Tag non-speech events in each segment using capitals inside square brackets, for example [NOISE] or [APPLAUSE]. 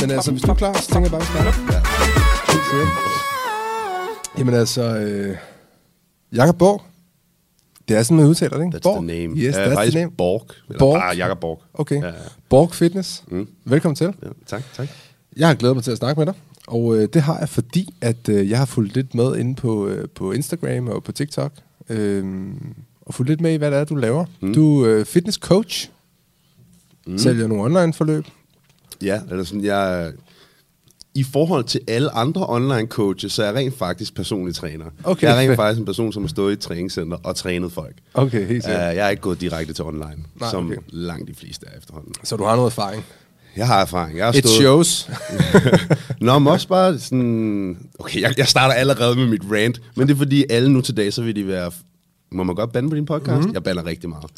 Men altså, hvis du er klar, så tænker jeg bare, at vi starter. Ja. Jamen altså, øh, Jakob Borg. Det er sådan, man udtaler det, ikke? That's Borg. the name. Yes, Uh, that's the name. Borg. Eller Borg. bare Jakob Borg. Okay. Ja. Borg Fitness. Mm. Velkommen til. Ja, tak, tak. Jeg har glædet mig til at snakke med dig, og øh, det har jeg, fordi at øh, jeg har fulgt lidt med inde på, øh, på Instagram og på TikTok, øh, og fulgt lidt med i, hvad det er, du laver. Mm. Du er øh, fitness coach, mm. sælger nogle online forløb. Ja, eller sådan, jeg... I forhold til alle andre online coaches, så er jeg rent faktisk personlig træner. Okay, jeg er rent faktisk en person, som har stået i et træningscenter og trænet folk. Okay, helt Uh, sikkert. jeg er ikke gået direkte til online, Nej, som okay. langt de fleste er efterhånden. Så du har noget erfaring. Jeg har erfaring. Jeg har It stået... shows. [LAUGHS] Nå, men også bare sådan... Okay, jeg, jeg starter allerede med mit rant, men det er fordi, alle nu til dag, så vil de være... Må man godt bande på din podcast? Mhm. Mm-hmm. Jeg bander rigtig meget.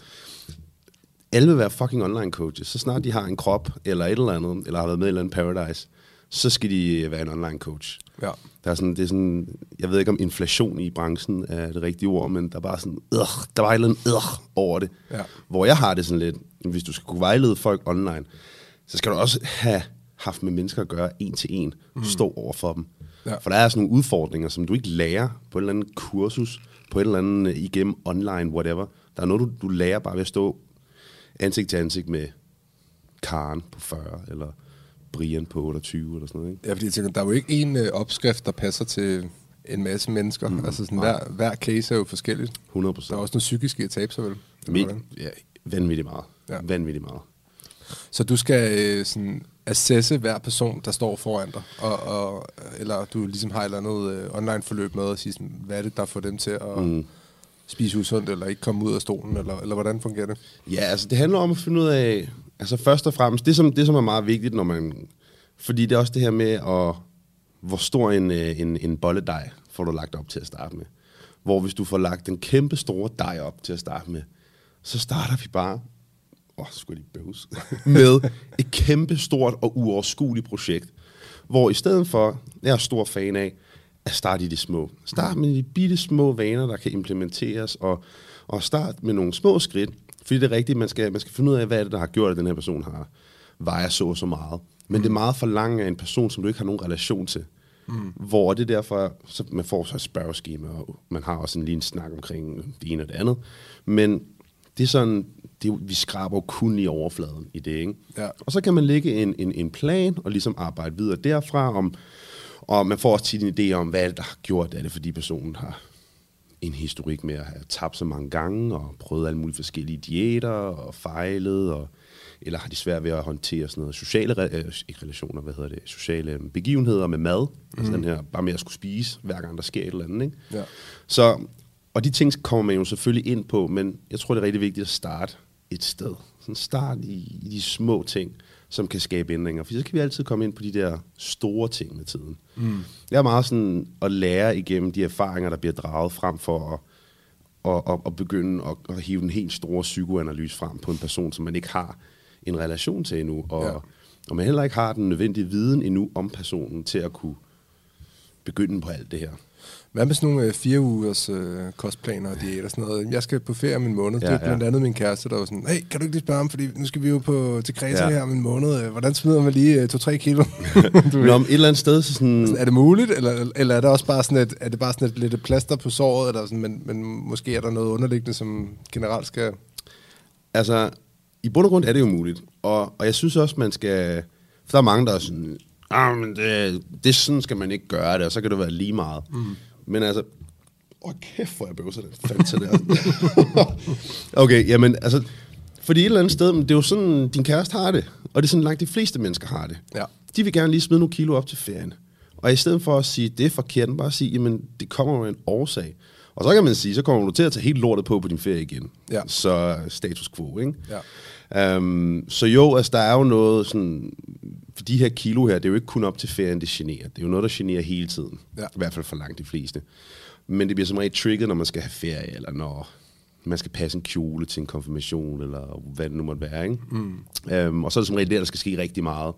Alle vil være fucking online coaches. Så snart de har en krop, eller et eller andet, eller har været med i et eller andet paradise, så skal de være en online coach. Ja. Der er sådan, det er sådan, jeg ved ikke om inflation i branchen er det rigtige ord, men der er bare sådan, øh, der var et eller andet øh, over det. Ja. Hvor jeg har det sådan lidt, hvis du skal kunne vejlede folk online, så skal du også have haft med mennesker at gøre en til en, mm. stå over for dem. Ja. For der er sådan nogle udfordringer, som du ikke lærer på et eller andet kursus, på et eller andet øh, igennem online, whatever. Der er noget, du, du lærer bare ved at stå ansigt til ansigt med Karen på 40, eller Brian på 28, eller sådan noget. Ikke? Ja, fordi jeg tænker, der er jo ikke en øh, opskrift, der passer til en masse mennesker. Mm. Altså sådan, hver, hver case er jo forskelligt. 100% Der er også noget psykisk i at tabe sig, vel? Hvordan? ja, vanvittigt meget. Ja. Vanvittigt meget. Så du skal øh, sådan assesse hver person, der står foran dig, og, og, eller du ligesom har et eller andet øh, online forløb med og sige, sådan, hvad er det, der får dem til at mm spise usundt, eller ikke komme ud af stolen, eller, eller hvordan fungerer det? Ja, altså det handler om at finde ud af, altså først og fremmest, det som, det som er meget vigtigt, når man, fordi det er også det her med, at, hvor stor en, øh, en, en bolledej får du lagt op til at starte med. Hvor hvis du får lagt en kæmpe store dej op til at starte med, så starter vi bare, åh, oh, så skulle lige bøves, [LAUGHS] med et kæmpe stort og uoverskueligt projekt. Hvor i stedet for, jeg er stor fan af, at starte i de små. Start med de bitte små vaner, der kan implementeres, og, og start med nogle små skridt. Fordi det er rigtigt, man skal, man skal finde ud af, hvad er det, der har gjort, at den her person har vejer så og så meget. Men mm. det er meget for langt af en person, som du ikke har nogen relation til. Mm. Hvor det er derfor, så man får så et spørgeskema, og man har også en lige en snak omkring det ene og det andet. Men det er sådan, det, vi skraber kun lige overfladen i det, ikke? Ja. Og så kan man lægge en, en, en plan, og ligesom arbejde videre derfra, om, og man får også tit en idé om, hvad er det, der har gjort det. Er det, fordi personen har en historik med at have tabt så mange gange, og prøvet alle mulige forskellige diæter, og fejlet, og, eller har de svært ved at håndtere sådan noget sociale, re- øh, ikke relationer, hvad hedder det, sociale begivenheder med mad, mm. altså den her, bare med at skulle spise, hver gang der sker et eller andet, ikke? Ja. Så, og de ting kommer man jo selvfølgelig ind på, men jeg tror, det er rigtig vigtigt at starte et sted. Sådan start i, i de små ting, som kan skabe ændringer. For så kan vi altid komme ind på de der store ting med tiden. Mm. Jeg er meget sådan at lære igennem de erfaringer, der bliver draget frem for at, og, og, og begynde at, at hive en helt store psykoanalyse frem på en person, som man ikke har en relation til endnu, og, ja. og man heller ikke har den nødvendige viden endnu om personen til at kunne begynde på alt det her. Hvad med sådan nogle øh, fire ugers øh, kostplaner og diæter og sådan noget? Jeg skal på ferie om en måned. Ja, det er blandt ja. andet min kæreste, der var sådan, hey, kan du ikke lige spørge ham, fordi nu skal vi jo på, til Kreta ja. Her om en måned. Øh, Hvordan smider man lige øh, 2-3 kilo? [LAUGHS] du Nå, om et eller andet sted, så sådan... Er det muligt, eller, eller er det også bare sådan et, er det bare sådan et lidt plaster på såret, eller sådan, men, men måske er der noget underliggende, som generelt skal... Altså, i bund og grund er det jo muligt. Og, og jeg synes også, man skal... For der er mange, der er sådan... Ah, men det, det sådan skal man ikke gøre det, og så kan det være lige meget. Mm. Men altså... Åh, kæft, hvor jeg bøvser det. Fandt til det. [LAUGHS] okay, jamen, altså... Fordi et eller andet sted, men det er jo sådan, din kæreste har det. Og det er sådan, langt de fleste mennesker har det. Ja. De vil gerne lige smide nogle kilo op til ferien. Og i stedet for at sige, det er forkert, bare sige, jamen, det kommer af en årsag. Og så kan man sige, så kommer du til at tage helt lortet på på din ferie igen. Ja. Så status quo, ikke? Ja. Um, så jo, altså der er jo noget sådan, for de her kilo her, det er jo ikke kun op til ferien, det generer. Det er jo noget, der generer hele tiden. Ja. I hvert fald for langt de fleste. Men det bliver som regel trigget, når man skal have ferie, eller når man skal passe en kjole til en konfirmation, eller hvad det nu måtte være. Ikke? Mm. Um, og så er det som regel der, der skal ske rigtig meget.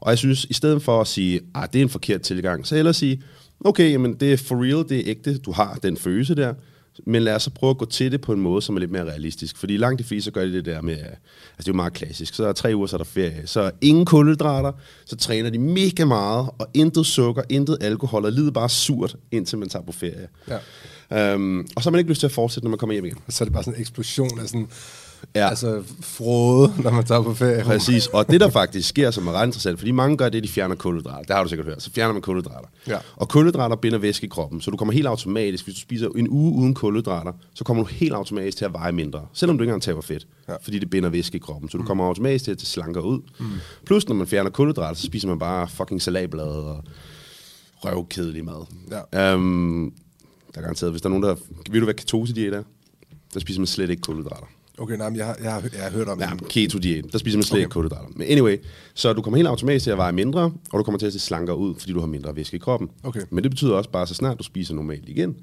Og jeg synes, i stedet for at sige, at det er en forkert tilgang, så hellere sige, okay, jamen, det er for real, det er ægte, du har den følelse der, Men lad os så prøve at gå til det på en måde, som er lidt mere realistisk. Fordi langt de fleste så gør de det der med, altså det er jo meget klassisk, så er der tre uger, så er der ferie. Så ingen kulhydrater, så træner de mega meget, og intet sukker, intet alkohol, og lider bare surt, indtil man tager på ferie. Ja. Um, og så har man ikke lyst til at fortsætte, når man kommer hjem igen. Så er det bare sådan en eksplosion af sådan, Ja. altså frode, når man tager på ferie. Præcis, og det der faktisk sker, som er ret interessant, fordi mange gør det, de fjerner kulhydrater. Det har du sikkert hørt. Så fjerner man kulhydrater. Ja. Og kulhydrater binder væske i kroppen, så du kommer helt automatisk, hvis du spiser en uge uden kulhydrater, så kommer du helt automatisk til at veje mindre, selvom du ikke engang taber fedt, Ja. fordi det binder væske i kroppen. Så du kommer automatisk til at slankere ud. Mm. Plus, når man fjerner kulhydrater, så spiser man bare fucking salatblade og røvkedelig mad. Ja. Um, der er garanteret, hvis der er nogen, der... Ved du, hvad ketose-diæt er? Der spiser man slet ikke kulhydrater. Okay, nej, men jeg, har- jeg, har, jeg har hørt om Ja, det. keto-diæt. Der spiser man slet Okay. ikke kulhydrater. Men anyway, så du kommer helt automatisk til at veje mindre, og du kommer til at se slankere ud, fordi du har mindre væske i kroppen. Okay. Men det betyder også bare, så snart du spiser normalt igen,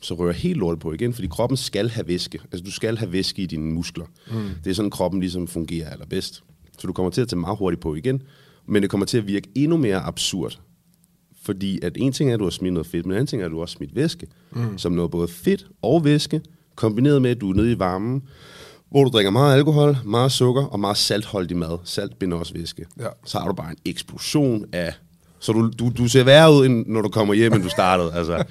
så rører helt lortet på igen, fordi kroppen skal have væske. Altså, du skal have væske i dine muskler. Mm. Det er sådan, kroppen ligesom fungerer allerbedst. Så du kommer til at tage meget hurtigt på igen, men det kommer til at virke endnu mere absurd. Fordi at en ting er, at du har smidt noget fedt, men en anden ting er, at du har også smidt væske, mm. som noget både fedt og væske, kombineret med, at du er nede i varmen, hvor du drikker meget alkohol, meget sukker og meget saltholdig mad. Salt binder også væske. Ja. Så har du bare en eksplosion af... Så du, du, du ser værre ud, end når du kommer hjem, end du startede. [LAUGHS] altså.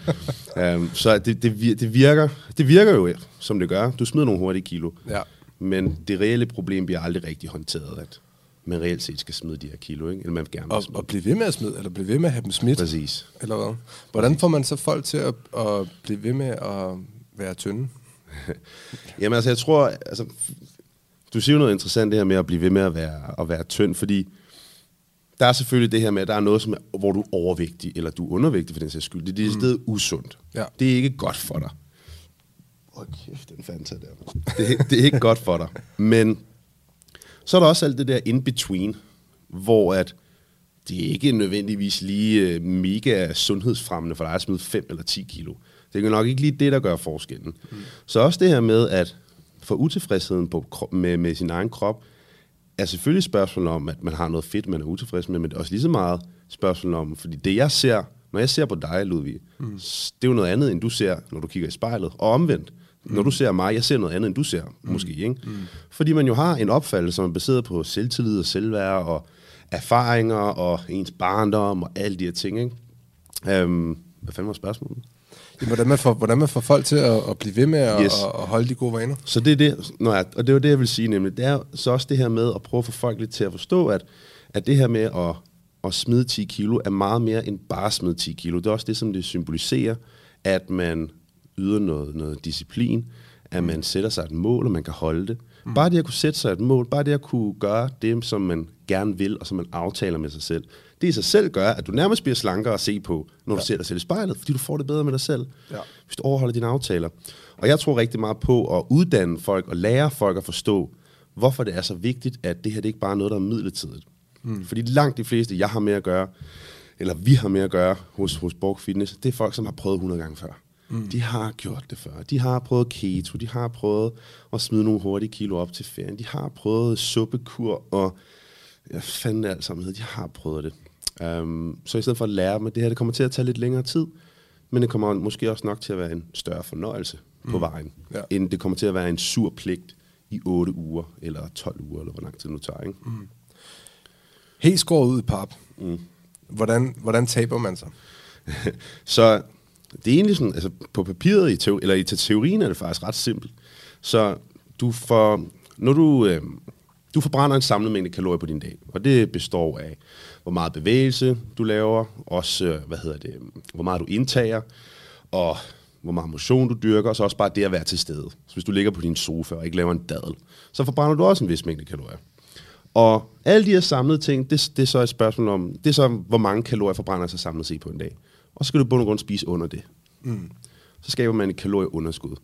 um, så det, det, det, virker, det virker jo, som det gør. Du smider nogle hurtige kilo. Ja. Men det reelle problem bliver aldrig rigtig håndteret, at man reelt set skal smide de her kilo, ikke? eller man gerne Og, smide. og blive ved med at smide, eller blive ved med at have dem smidt. Præcis. Eller hvad? Hvordan får man så folk til at, at blive ved med at være tynde? [LAUGHS] Jamen altså, jeg tror, altså, du siger jo noget interessant det her med at blive ved med at være, at være tynd, fordi der er selvfølgelig det her med, at der er noget, som er, hvor du er overvægtig, eller du er undervægtig for den sags skyld. Det, det er et sted usundt. Ja. Det er ikke godt for dig. Åh, kæft, den fandt sig der. [LAUGHS] Det, er- det er ikke godt for dig. Men så er der også alt det der in-between, hvor at det er ikke nødvendigvis lige øh, mega sundhedsfremmende for dig at smide 5 eller 10 kilo. Det er nok ikke lige det, der gør forskellen. Mm. Så også det her med, at for utilfredsheden på, med, med sin egen krop, er selvfølgelig et spørgsmål om, at man har noget fedt, man er utilfreds med, men det er også lige så meget spørgsmål om, fordi det jeg ser, når jeg ser på dig, Ludvig, mm. det er jo noget andet, end du ser, når du kigger i spejlet, og omvendt. Mm. Når du ser mig, jeg ser noget andet, end du ser, mm. måske, ikke? Mm. Fordi man jo har en opfattelse, som er baseret på selvtillid og selvværd, og erfaringer, og ens barndom, og alle de her ting, ikke? Um, hvad fanden var spørgsmålet? Hvordan, man får, hvordan man får folk til at, at blive ved med at, Yes. at, at holde de gode vaner? Så det er det, nå ja, og det var det, jeg vil sige nemlig. Det er så også det her med at prøve at få folk lidt til at forstå, at, at det her med at, at smide 10 kilo er meget mere end bare at smide 10 kilo. Det er også det, som det symboliserer, at man yder noget, noget disciplin, at man sætter sig et mål, og man kan holde det. Mm. Bare det at kunne sætte sig et mål, bare det at kunne gøre det, som man gerne vil, og som man aftaler med sig selv, det i sig selv gør, at du nærmest bliver slankere at se på, når du ser dig selv i spejlet, fordi du får det bedre med dig selv, Ja. hvis du overholder dine aftaler. Og jeg tror rigtig meget på at uddanne folk og lære folk at forstå, hvorfor det er så vigtigt, at det her det ikke bare er noget, der er midlertidigt. Mm. Fordi langt de fleste, jeg har med at gøre, eller vi har med at gøre hos, hos Borg Fitness, det er folk, som har prøvet 100 gange før. Mm. De har gjort det før. De har prøvet keto, de har prøvet at smide nogle hurtige kilo op til ferien, de har prøvet suppekur og ja, fanden alt sammen. De har prøvet det. Um, så i stedet for at lære dem, at det her det kommer til at tage lidt længere tid, men det kommer måske også nok til at være en større fornøjelse på vejen, Ja. end det kommer til at være en sur pligt i 8 uger, eller 12 uger, eller hvor lang tid det nu tager. Ikke? Mm. Helt skåret ud i pap. Mm. Hvordan, hvordan taber man sig? [LAUGHS] Så det er egentlig sådan, altså på papiret, i teori, eller i te- teorien er det faktisk ret simpelt. Så du får, når du, øh, du forbrænder en samlet mængde kalorier på din dag, og det består af, hvor meget bevægelse du laver, også, øh, hvad hedder det, hvor meget du indtager, og hvor meget motion du dyrker, og så også bare det at være til stede. Så hvis du ligger på din sofa og ikke laver en dadel, så forbrænder du også en vis mængde kalorier. Og alle de her samlede ting, det, det er så et spørgsmål om, det er så, hvor mange kalorier forbrænder sig samlet set på en dag. Og så skal du i bund og grund spise under det. Mm. Så skaber man et kalorieunderskud.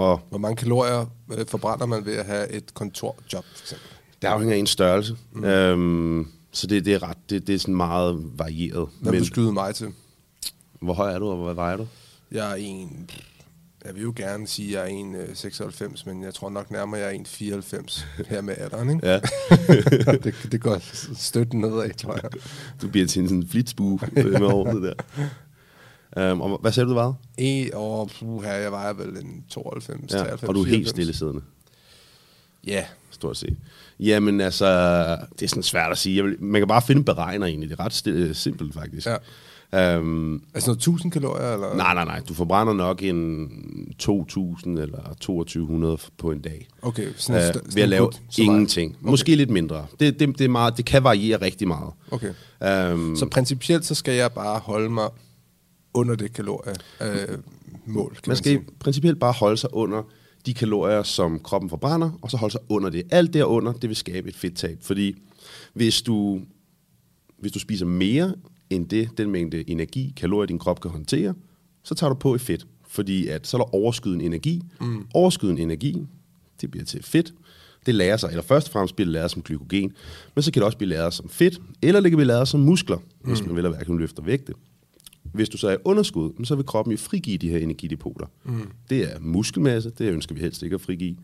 Og Hvor mange kalorier øh, forbrænder man ved at have et kontorjob, for eksempel? det afhænger af ens størrelse. Mm. Øhm, så det, det er ret, det, det er sådan meget varieret. Hvad vil du skyde mig til? hvor høj er du, og hvad vejer du? Jeg er en... Jeg vil jo gerne sige, at jeg er en øh, 96, men jeg tror nok nærmere, jeg er en 94 [LAUGHS] her med alderen, ikke? Ja. [LAUGHS] det, det går støtten nedad, tror jeg. Du bliver til en sådan flitsbue med året der. [LAUGHS] Um, og hvad sagde du, du vejede? E og puh, her, jeg vejer vel en 92, Ja, 93, og du er helt 94. stillesiddende, Ja, stort set. Jamen altså, det er sådan svært at sige. Jeg vil, man kan bare finde beregner egentlig. Det er ret stille, simpelt faktisk. Ja. Um, altså noget 1000 kalorier, eller? nej, nej, nej. Du forbrænder nok en 2.000 eller 2200 på en dag. Okay, sådan, Uh, sådan ved at lave ingenting. Måske lidt mindre. Det, det, det, er meget, det kan variere rigtig meget. Okay. Um, Så principielt, så skal jeg bare holde mig under det kalorie øh, mål, kan Man skal sige. principielt bare holde sig under de kalorier, som kroppen forbrænder, og så holde sig under det. Alt derunder, det vil skabe et fedttab. Fordi hvis du, hvis du spiser mere end det, den mængde energi, kalorier, din krop kan håndtere, så tager du på i fedt. Fordi at, så er der overskydende energi. Mm. Overskydende energi, det bliver til fedt. Det lærer sig, eller først og fremmest bliver det læret som glykogen, men så kan det også blive læret som fedt, eller det kan blive læret som muskler, mm. hvis man vil at hverken løfter vægte. Hvis du så er i underskud, så vil kroppen jo frigive de her energidepoter. Mm. Det er muskelmasse, det ønsker vi helst ikke at frigive.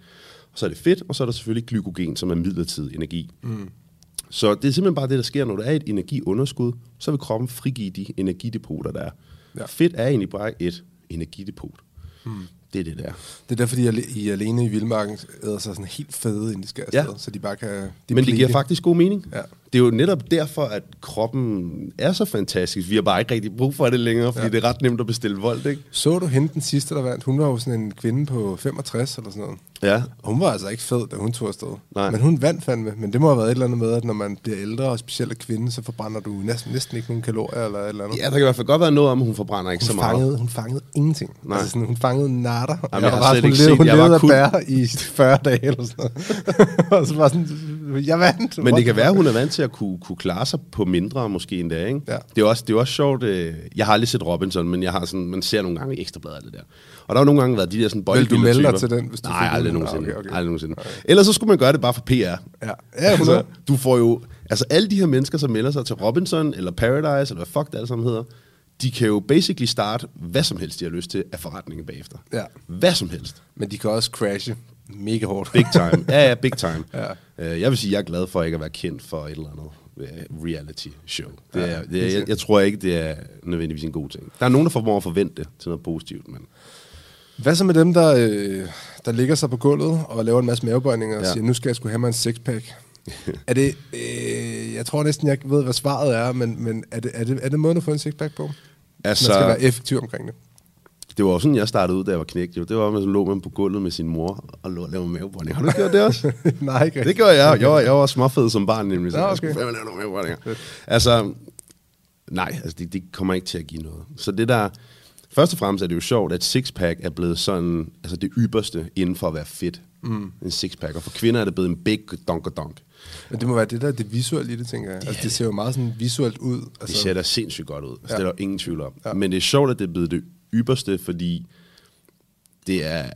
Og så er det fedt, og så er der selvfølgelig glykogen, som er midlertidig energi. Mm. Så det er simpelthen bare det, der sker, når der er et energiunderskud, så vil kroppen frigive de energidepoter, der er. Ja. Fedt er egentlig bare et energidepot. Mm. Det er det der. Det er derfor, de I alene i vildmarken æder sig sådan helt fede, inden de skal afsted, Ja. så de bare kan... De Men det giver faktisk god mening. Ja. Det er jo netop derfor, at kroppen er så fantastisk. Vi har bare ikke rigtig brug for det længere, fordi Ja. det er ret nemt at bestille vold, ikke? Så du hende den sidste, der vandt? Hun var jo sådan en kvinde på 65 eller sådan noget. Ja. Og hun var altså ikke fed, da hun tog afsted. Nej. Men hun vandt fandme. Men det må have været et eller andet med, at når man bliver ældre, og specielt kvinde, så forbrænder du næsten, næsten ikke nogen kalorier eller et eller andet. Ja, der kan i hvert fald godt være noget om, at hun forbrænder ikke hun, så meget. fangede, hun fangede ingenting. Nej. Altså sådan, hun fangede natter. Jamen, jeg har var slet hun ikke levede, set- hun jeg levede af bær i 40 dage eller sådan noget. [LAUGHS] og så var sådan, jeg vandt. Men det kan være, hun er vant til at kunne, kunne klare sig på mindre måske endda, ikke? Ja. Det er også, det er også sjovt. Øh, jeg har aldrig set Robinson, men jeg har sådan, man ser nogle gange ekstrabladet det der. Og der har nogle gange været de der sådan Vil du melde dig til den, hvis du Nej, aldrig nogensinde. Ah, okay, okay. Aldrig nogensinde. Ellers så skulle man gøre det bare for PR. Ja, ja Altså, 100. du får jo... Altså alle de her mennesker, som melder sig til Robinson, eller Paradise, eller hvad fuck det alle sammen hedder, de kan jo basically starte hvad som helst, de har lyst til, af forretningen bagefter. Ja. Hvad som helst. Men de kan også crashe mega hårdt. Big time. [LAUGHS] Ja, ja, big time. Ja. Uh, jeg vil sige, jeg er glad for ikke at være kendt for et eller andet uh, reality show. Det Ja, er, helt det er, jeg, jeg tror ikke, det er nødvendigvis en god ting. Der er nogen, der formår at forvente det til noget positivt, men Hvad så med dem, der, øh, der ligger sig på gulvet og laver en masse mavebøjninger og Ja. siger, nu skal jeg skulle have mig en sixpack? [LAUGHS] er det, øh, jeg tror næsten, jeg ved, hvad svaret er, men, men er, det, er, det, er det måden at få en sixpack på? altså, Man skal være effektiv omkring det. Det var jo sådan, jeg startede ud, da jeg var knægt. Jo. Det var, at man lå man på gulvet med sin mor og lå og lavede mavebånding. Har du gjort det også? [LAUGHS] Nej, ikke Det gjorde jeg. Jeg var, jeg var småfed som barn, nemlig. Så jeg okay. skulle fandme lave nogle mavebåndinger. Altså, nej, altså det, det kommer ikke til at give noget. Så det der... Først og fremmest er det jo sjovt, at sixpack er blevet sådan, altså det ypperste inden for at være fedt. Mm. En sixpack. Og for kvinder er det blevet en big donk donk. Men det må være det der, det visuelle i det, tænker jeg. Altså, det ser jo meget sådan visuelt ud. Det Altså, ser da sindssygt godt ud. Altså, Ja. ja. Det er der ingen tvivl om. Ja. Ja. Men det er sjovt, at det er blevet det ypperste, fordi det er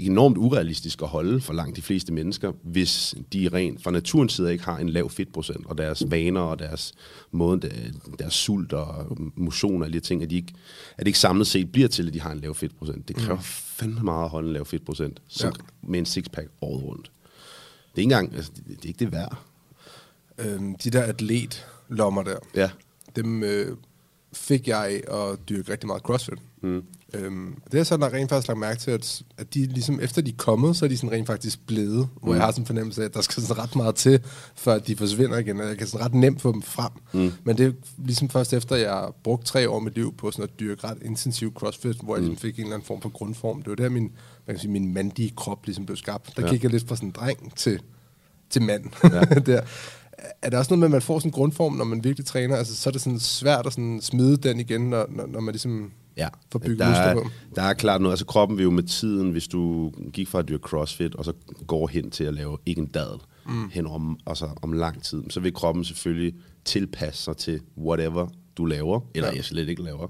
enormt urealistisk at holde for langt de fleste mennesker, hvis de rent fra naturens side ikke har en lav fedtprocent, og deres vaner og deres måde, der- deres sult og motion og alle de ting, at, de ikke, at det ikke samlet set bliver til, at de har en lav fedtprocent. Det kræver mm. fandme meget at holde en lav fedtprocent som, ja. med en sixpack året rundt. Det er ikke engang, altså, det, det er ikke det værd. øhm, de der atlet-lommer der, Ja. dem øh, fik jeg at dyrke rigtig meget crossfit. Mm. Øhm, det er sådan, rent faktisk lagt mærke til, at, at de ligesom, efter de er kommet, så er de sådan rent faktisk blevet, hvor Mm. jeg har sådan en fornemmelse af, at der skal sådan ret meget til, før de forsvinder igen, og jeg kan sådan ret nemt få dem frem. Mm. Men det er ligesom først efter, jeg har brugt tre år af mit liv på sådan at dyrke ret intensiv crossfit, hvor jeg Mm. ligesom fik en eller anden form for grundform. Det var der, min, man kan sige, min mandige krop ligesom blev skabt. Der Ja. gik jeg lidt fra sådan en dreng til, til mand. Ja. [LAUGHS] der. Er der også noget med, at man får sådan en grundform, når man virkelig træner? Altså, så er det sådan svært at sådan smide den igen, når, når, når man ligesom Ja, får bygget der muskler er, på? der er klart noget. Altså kroppen vil jo med tiden, hvis du gik fra at dyrke crossfit, og så går hen til at lave ikke en dadel, mm. hen om, altså om lang tid, så vil kroppen selvfølgelig tilpasse sig til whatever du laver, eller Ja. jeg slet ikke laver.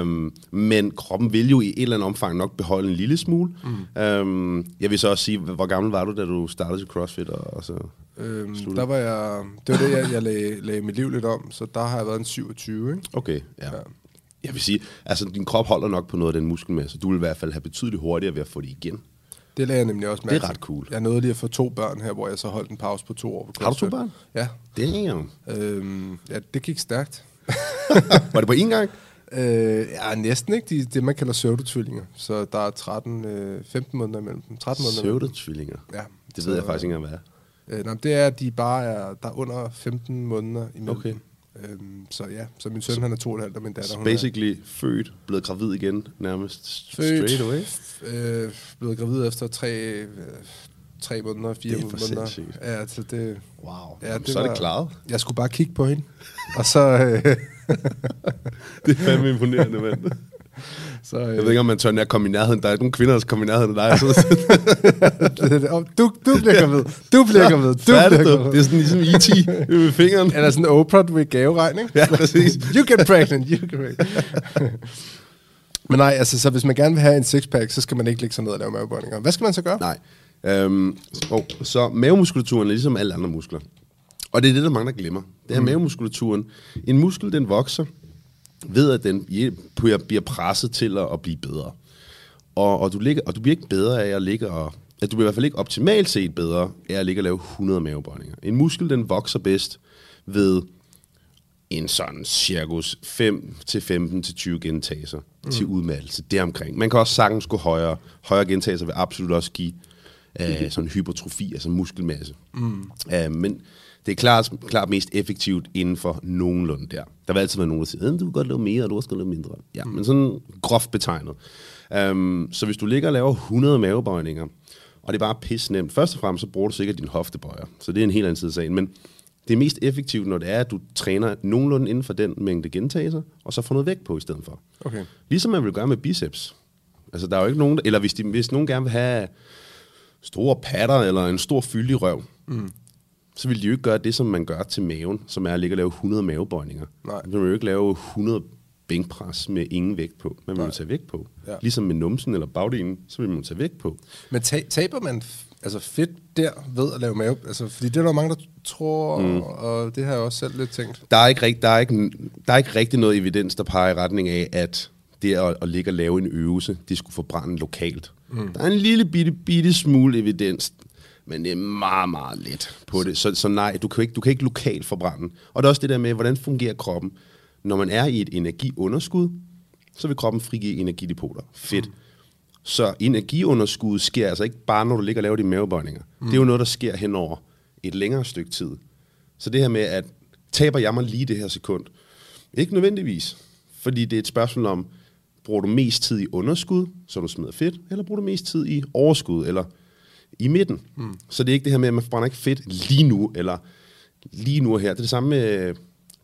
Um, men kroppen vil jo i et eller andet omfang nok beholde en lille smule. Mm. Um, jeg vil så også sige, hvor gammel var du, da du startede til CrossFit? Og, og så Øhm, der var jeg, det var det, jeg, jeg lagde, lagde mit liv lidt om, så der har jeg været en 27, ikke? Okay, ja. Ja. Jeg vil sige, altså din krop holder nok på noget af den muskelmasse. Du vil i hvert fald have betydeligt hurtigere ved at få det igen. Det lagde jeg nemlig også Det mærke er ret cool. Jeg nåede lige at få to børn her, hvor jeg så holdt en pause på to år. på Har du to børn? Ja. Damn. Øhm, ja, det gik stærkt. [LAUGHS] Var det på én gang? Øh, ja, næsten ikke. De, det, man kalder pseudotvillinger. Så der er 13, øh, 15 måneder imellem dem. 13 måneder imellem dem. Pseudotvillinger. Ja. Det ved jeg faktisk ikke engang, hvad er. Øh, nej, det er, at de bare er, der er under 15 måneder imellem Okay. Øhm, så ja, så min søn han er to og et halvt, og min datter hun er basically født, blevet gravid igen, nærmest Født. straight away. øh, blevet gravid efter tre, øh, tre måneder, fire Det er for måneder. sindssygt. Ja, så det, Wow. Ja, Ja, det så er var- det klaret. jeg skulle bare kigge på hende. og så, øh, [LAUGHS] Det er fandme imponerende, mand. [LAUGHS] så øh, Jeg ved ikke, om man tør nær komme i nærheden. Der er nogen kvinder, der skal komme i nærheden af dig. Så [LAUGHS] du, du bliver gravid. Du bliver gravid. Du bliver gravid. Det er sådan ligesom E.T. med fingeren. Eller sådan Oprah ved gaveregning. Ja, præcis. [LAUGHS] You get pregnant, you get pregnant. [LAUGHS] Men nej, altså, så hvis man gerne vil have en sixpack, så skal man ikke ligge sig ned og lave mavebøjninger. Hvad skal man så gøre? Nej. Øhm, oh, så mavemuskulaturen er ligesom alle andre muskler. Og det er det, der mange der glemmer. Det er mm. mavemuskulaturen. En muskel, den vokser ved, at den bliver presset til at, at blive bedre. Og, og, du ligger, og du bliver ikke bedre af at ligge og... At du bliver i hvert fald ikke optimalt set bedre af at ligge og lave 100 mavebøjninger. En muskel, den vokser bedst ved en sådan cirkus 5 til 15 til 20 gentagelser mm. til udmattelse. Det omkring. Man kan også sagtens gå højere. Højere gentagelser vil absolut også give uh, sådan hypertrofi, altså muskelmasse. Mm. Uh, men det er klart, klart mest effektivt inden for nogenlunde der. Der vil altid være nogen, der siger, "Øh, du kan godt lave mere, og du skal lave mindre. Ja, mm. men sådan groft betegnet. Um, så hvis du ligger og laver 100 mavebøjninger, og det er bare pis nemt. Først og fremmest så bruger du sikkert din hoftebøjer, så det er en helt anden side af sagen. Men det er mest effektivt, når det er, at du træner nogenlunde inden for den mængde gentagelser, og så får noget vægt på i stedet for. Okay. Ligesom man vil gøre med biceps. Altså, der er jo ikke nogen, der, eller hvis, de, hvis nogen gerne vil have store patter, eller en stor fyldig røv, mm. Så vil de jo ikke gøre det, som man gør til maven, som er at ligge og lave 100 mavebøjninger. Nej. Man vil jo ikke lave 100 bænkpres med ingen vægt på. Man vil jo tage vægt på. Ja. Ligesom med numsen eller bagdelen, så vil man tage vægt på. Men ta- taber man altså fedt der ved at lave mave? Altså, fordi det er der mange, der tror, mm. og det har jeg også selv lidt tænkt. Der er ikke, rigt, der er ikke, der er ikke rigtig noget evidens, der peger i retning af, at det at, at ligge og lave en øvelse, det skulle forbrænde lokalt. Mm. Der er en lille bitte, bitte smule evidens, men det er meget, meget let på det. Så, så nej, du kan, ikke, du kan ikke lokalt forbrænde. Og det er også det der med, hvordan fungerer kroppen. Når man er i et energiunderskud, så vil kroppen frigive energidepoter. Fedt. Mm. Så energiunderskud sker altså ikke bare, når du ligger og laver de mavebøjninger. Mm. Det er jo noget, der sker hen over et længere stykke tid. Så det her med, at taber jeg mig lige det her sekund? Ikke nødvendigvis. Fordi det er et spørgsmål om, bruger du mest tid i underskud, så du smider fedt, eller bruger du mest tid i overskud, eller i midten. Mm. Så det er ikke det her med, at man forbrænder ikke fedt lige nu, eller lige nu her. Det er det samme med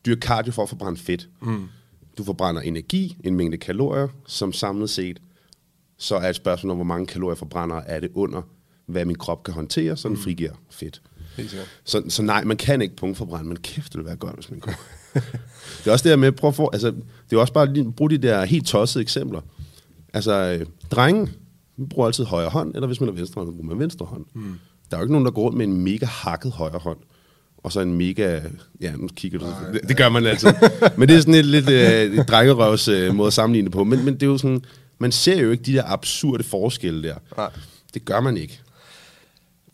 dyr cardio for at forbrænde fedt. Mm. Du forbrænder energi, en mængde kalorier, som samlet set, så er et spørgsmål om, hvor mange kalorier forbrænder er det under, hvad min krop kan håndtere, så den frigiver fedt. Så, så nej, man kan ikke punktforbrænde, men kæft, det vil være godt, hvis man kunne. [LAUGHS] det er også det her med, prøv at få, altså, det er også bare lige, brug de der helt tossede eksempler. Altså, øh, drenge, vi bruger altid højre hånd, eller hvis man er venstre hånd, så bruger man venstre hånd. Mm. Der er jo ikke nogen, der går rundt med en mega hakket højre hånd, og så en mega, ja, nu kigger du, det, det, gør man altid. men det er sådan et lidt øh, et drengerøvs øh, måde at sammenligne det på. Men, men det er jo sådan, man ser jo ikke de der absurde forskelle der. Nej. Det gør man ikke.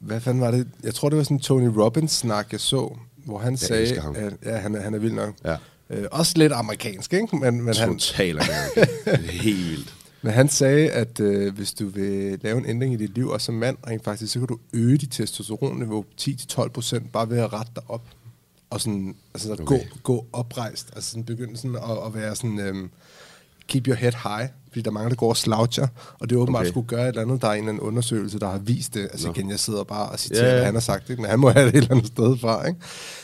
Hvad fanden var det? Jeg tror, det var sådan en Tony Robbins-snak, jeg så, hvor han sagde, elsker ham. at ja, han, er, han er vild nok. Ja. Øh, også lidt amerikansk, ikke? Men, men, han, Total American. Helt. Men han sagde, at øh, hvis du vil lave en ændring i dit liv, og som mand rent faktisk, så kan du øge dit testosteronniveau 10-12 procent, bare ved at rette dig op. Og sådan, altså Okay. gå, gå oprejst. Altså sådan begynde sådan at, at være sådan, øhm, keep your head high. Fordi der er mange, der går og sloucher. Og det er åbenbart Okay. skulle gøre et eller andet. Der er en eller anden undersøgelse, der har vist det. Altså igen, jeg sidder bare og citerer, ja. hvad han har sagt. Ikke? Men han må have det et eller andet sted fra. Ikke?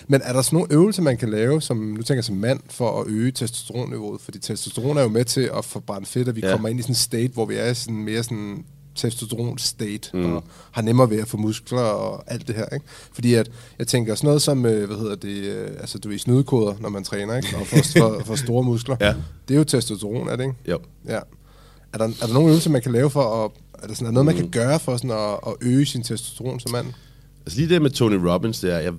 Men er der sådan nogle øvelser, man kan lave, som nu tænker jeg som mand, for at øge testosteronniveauet? Fordi testosteron er jo med til at forbrænde fedt, og vi ja. kommer ind i sådan en state, hvor vi er sådan mere sådan testosteron state, mm. og har nemmere ved at få muskler og alt det her, ikke? Fordi at, jeg tænker sådan noget som, øh, hvad hedder det, øh, altså du er i snudekoder, når man træner, ikke? Og får, for, for store muskler. Ja. Det er jo testosteron, er det ikke? Jo. Ja. Er der, er der nogle øvelser, man kan lave for at, er der sådan, er noget, man kan gøre for sådan at, at øge sin testosteron som mand? Altså lige det med Tony Robbins der, jeg,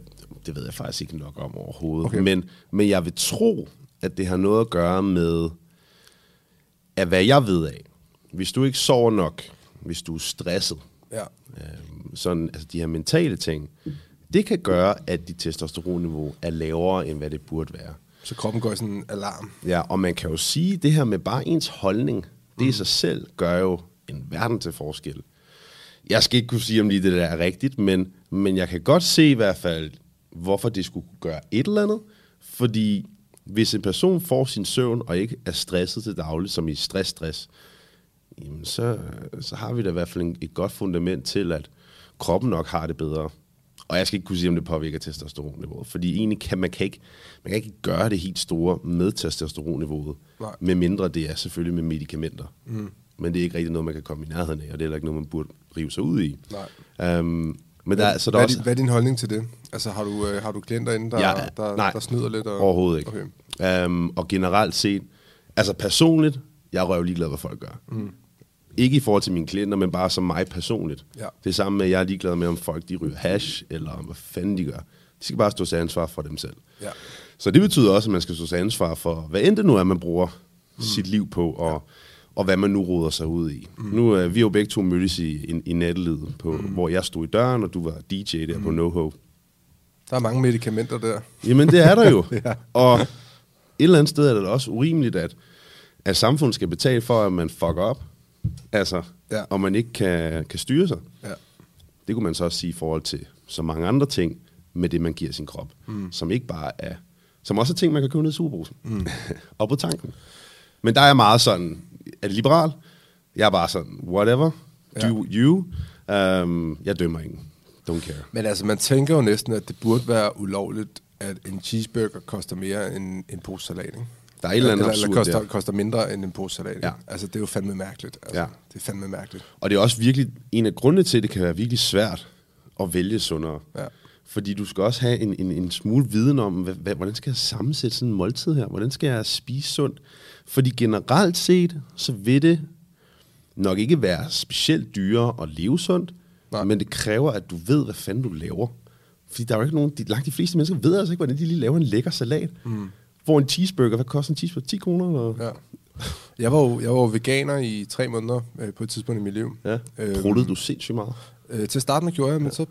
det ved jeg faktisk ikke nok om overhovedet. Okay. Men, men jeg vil tro, at det har noget at gøre med, at hvad jeg ved af, hvis du ikke sover nok, hvis du er stresset, Ja. øhm, sådan, altså de her mentale ting, det kan gøre, at dit testosteronniveau er lavere, end hvad det burde være. Så kroppen går i sådan en alarm. Ja, og man kan jo sige, det her med bare ens holdning, det i sig selv gør jo en verden til forskel. Jeg skal ikke kunne sige, om lige det der er rigtigt, men, men jeg kan godt se i hvert fald, hvorfor det skulle gøre et eller andet. Fordi hvis en person får sin søvn og ikke er stresset til dagligt, som i stress-stress, jamen så, så har vi da i hvert fald en, et godt fundament til, at kroppen nok har det bedre. Og jeg skal ikke kunne sige, om det påvirker testosteronniveauet, fordi egentlig kan man, kan ikke, man kan ikke gøre det helt store med testosteronniveauet, Nej. med mindre det er selvfølgelig med medicamenter. Mm. Men det er ikke rigtig noget, man kan komme i nærheden af, og det er heller ikke noget, man burde rive sig ud i. Nej. Um, men der, så der hvad, er også, din, hvad er din holdning til det? Altså, har du, øh, har du klienter inde, der, Ja, der, nej. der snyder lidt? Og, Overhovedet ikke. Okay. Okay. Um, og generelt set, altså personligt, jeg er røv ligeglad, hvad folk gør. Mm. Ikke i forhold til mine klienter, men bare som mig personligt. Ja. Det samme med, at jeg er ligeglad med, om folk de ryger hash, eller hvad fanden de gør. De skal bare stå til ansvar for dem selv. Ja. Så det betyder også, at man skal stå til ansvar for, hvad end det nu er, man bruger mm. sit liv på, og, og hvad man nu roder sig ud i. Mm. Nu er vi jo begge to mødtes i, i, i nattelivet, på, mm. hvor jeg stod i døren, og du var DJ der mm. på NoHo. Der er mange medicamenter der. Jamen, det er der jo. [LAUGHS] Ja. Og et eller andet sted er det også urimeligt, at, at samfundet skal betale for, at man fucker op. Altså, Ja. og man ikke kan, kan styre sig. Ja. Det kunne man så også sige i forhold til så mange andre ting med det, man giver sin krop. Mm. Som ikke bare er... Som også er ting, man kan købe ned i superbrusen. Mm. [LAUGHS] og på tanken. Men der er meget sådan... Er det liberal? Jeg er bare sådan, whatever. Ja. Do you. Um, jeg dømmer ingen. Don't care. Men altså, man tænker jo næsten, at det burde være ulovligt, at en cheeseburger koster mere end en pose salat, ikke? Der er et eller andet eller, absurd koster, der. koster mindre end en pose salat. Ja. Altså, det er jo fandme mærkeligt. Altså, Ja. Det er fandme mærkeligt. Og det er også virkelig en af grundene til, at det kan være virkelig svært at vælge sundere. Ja. Fordi du skal også have en, en, en smule viden om, hvad, hvad, hvordan skal jeg sammensætte sådan en måltid her? Hvordan skal jeg spise sundt? Fordi generelt set, så vil det nok ikke være specielt dyrere at leve sundt, Nej. men det kræver, at du ved, hvad fanden du laver. Fordi der er jo ikke nogen, de, langt de fleste mennesker ved altså ikke, hvordan de lige laver en lækker salat. Mm. Hvor en cheeseburger, hvad koster en cheeseburger? 10 kroner? Eller? Ja. Jeg var jo, jeg var jo veganer i tre måneder øh, på et tidspunkt i mit liv. Ja. Øhm, Pruttede du sindssygt meget? Øh, til at starte med gjorde jeg, men så...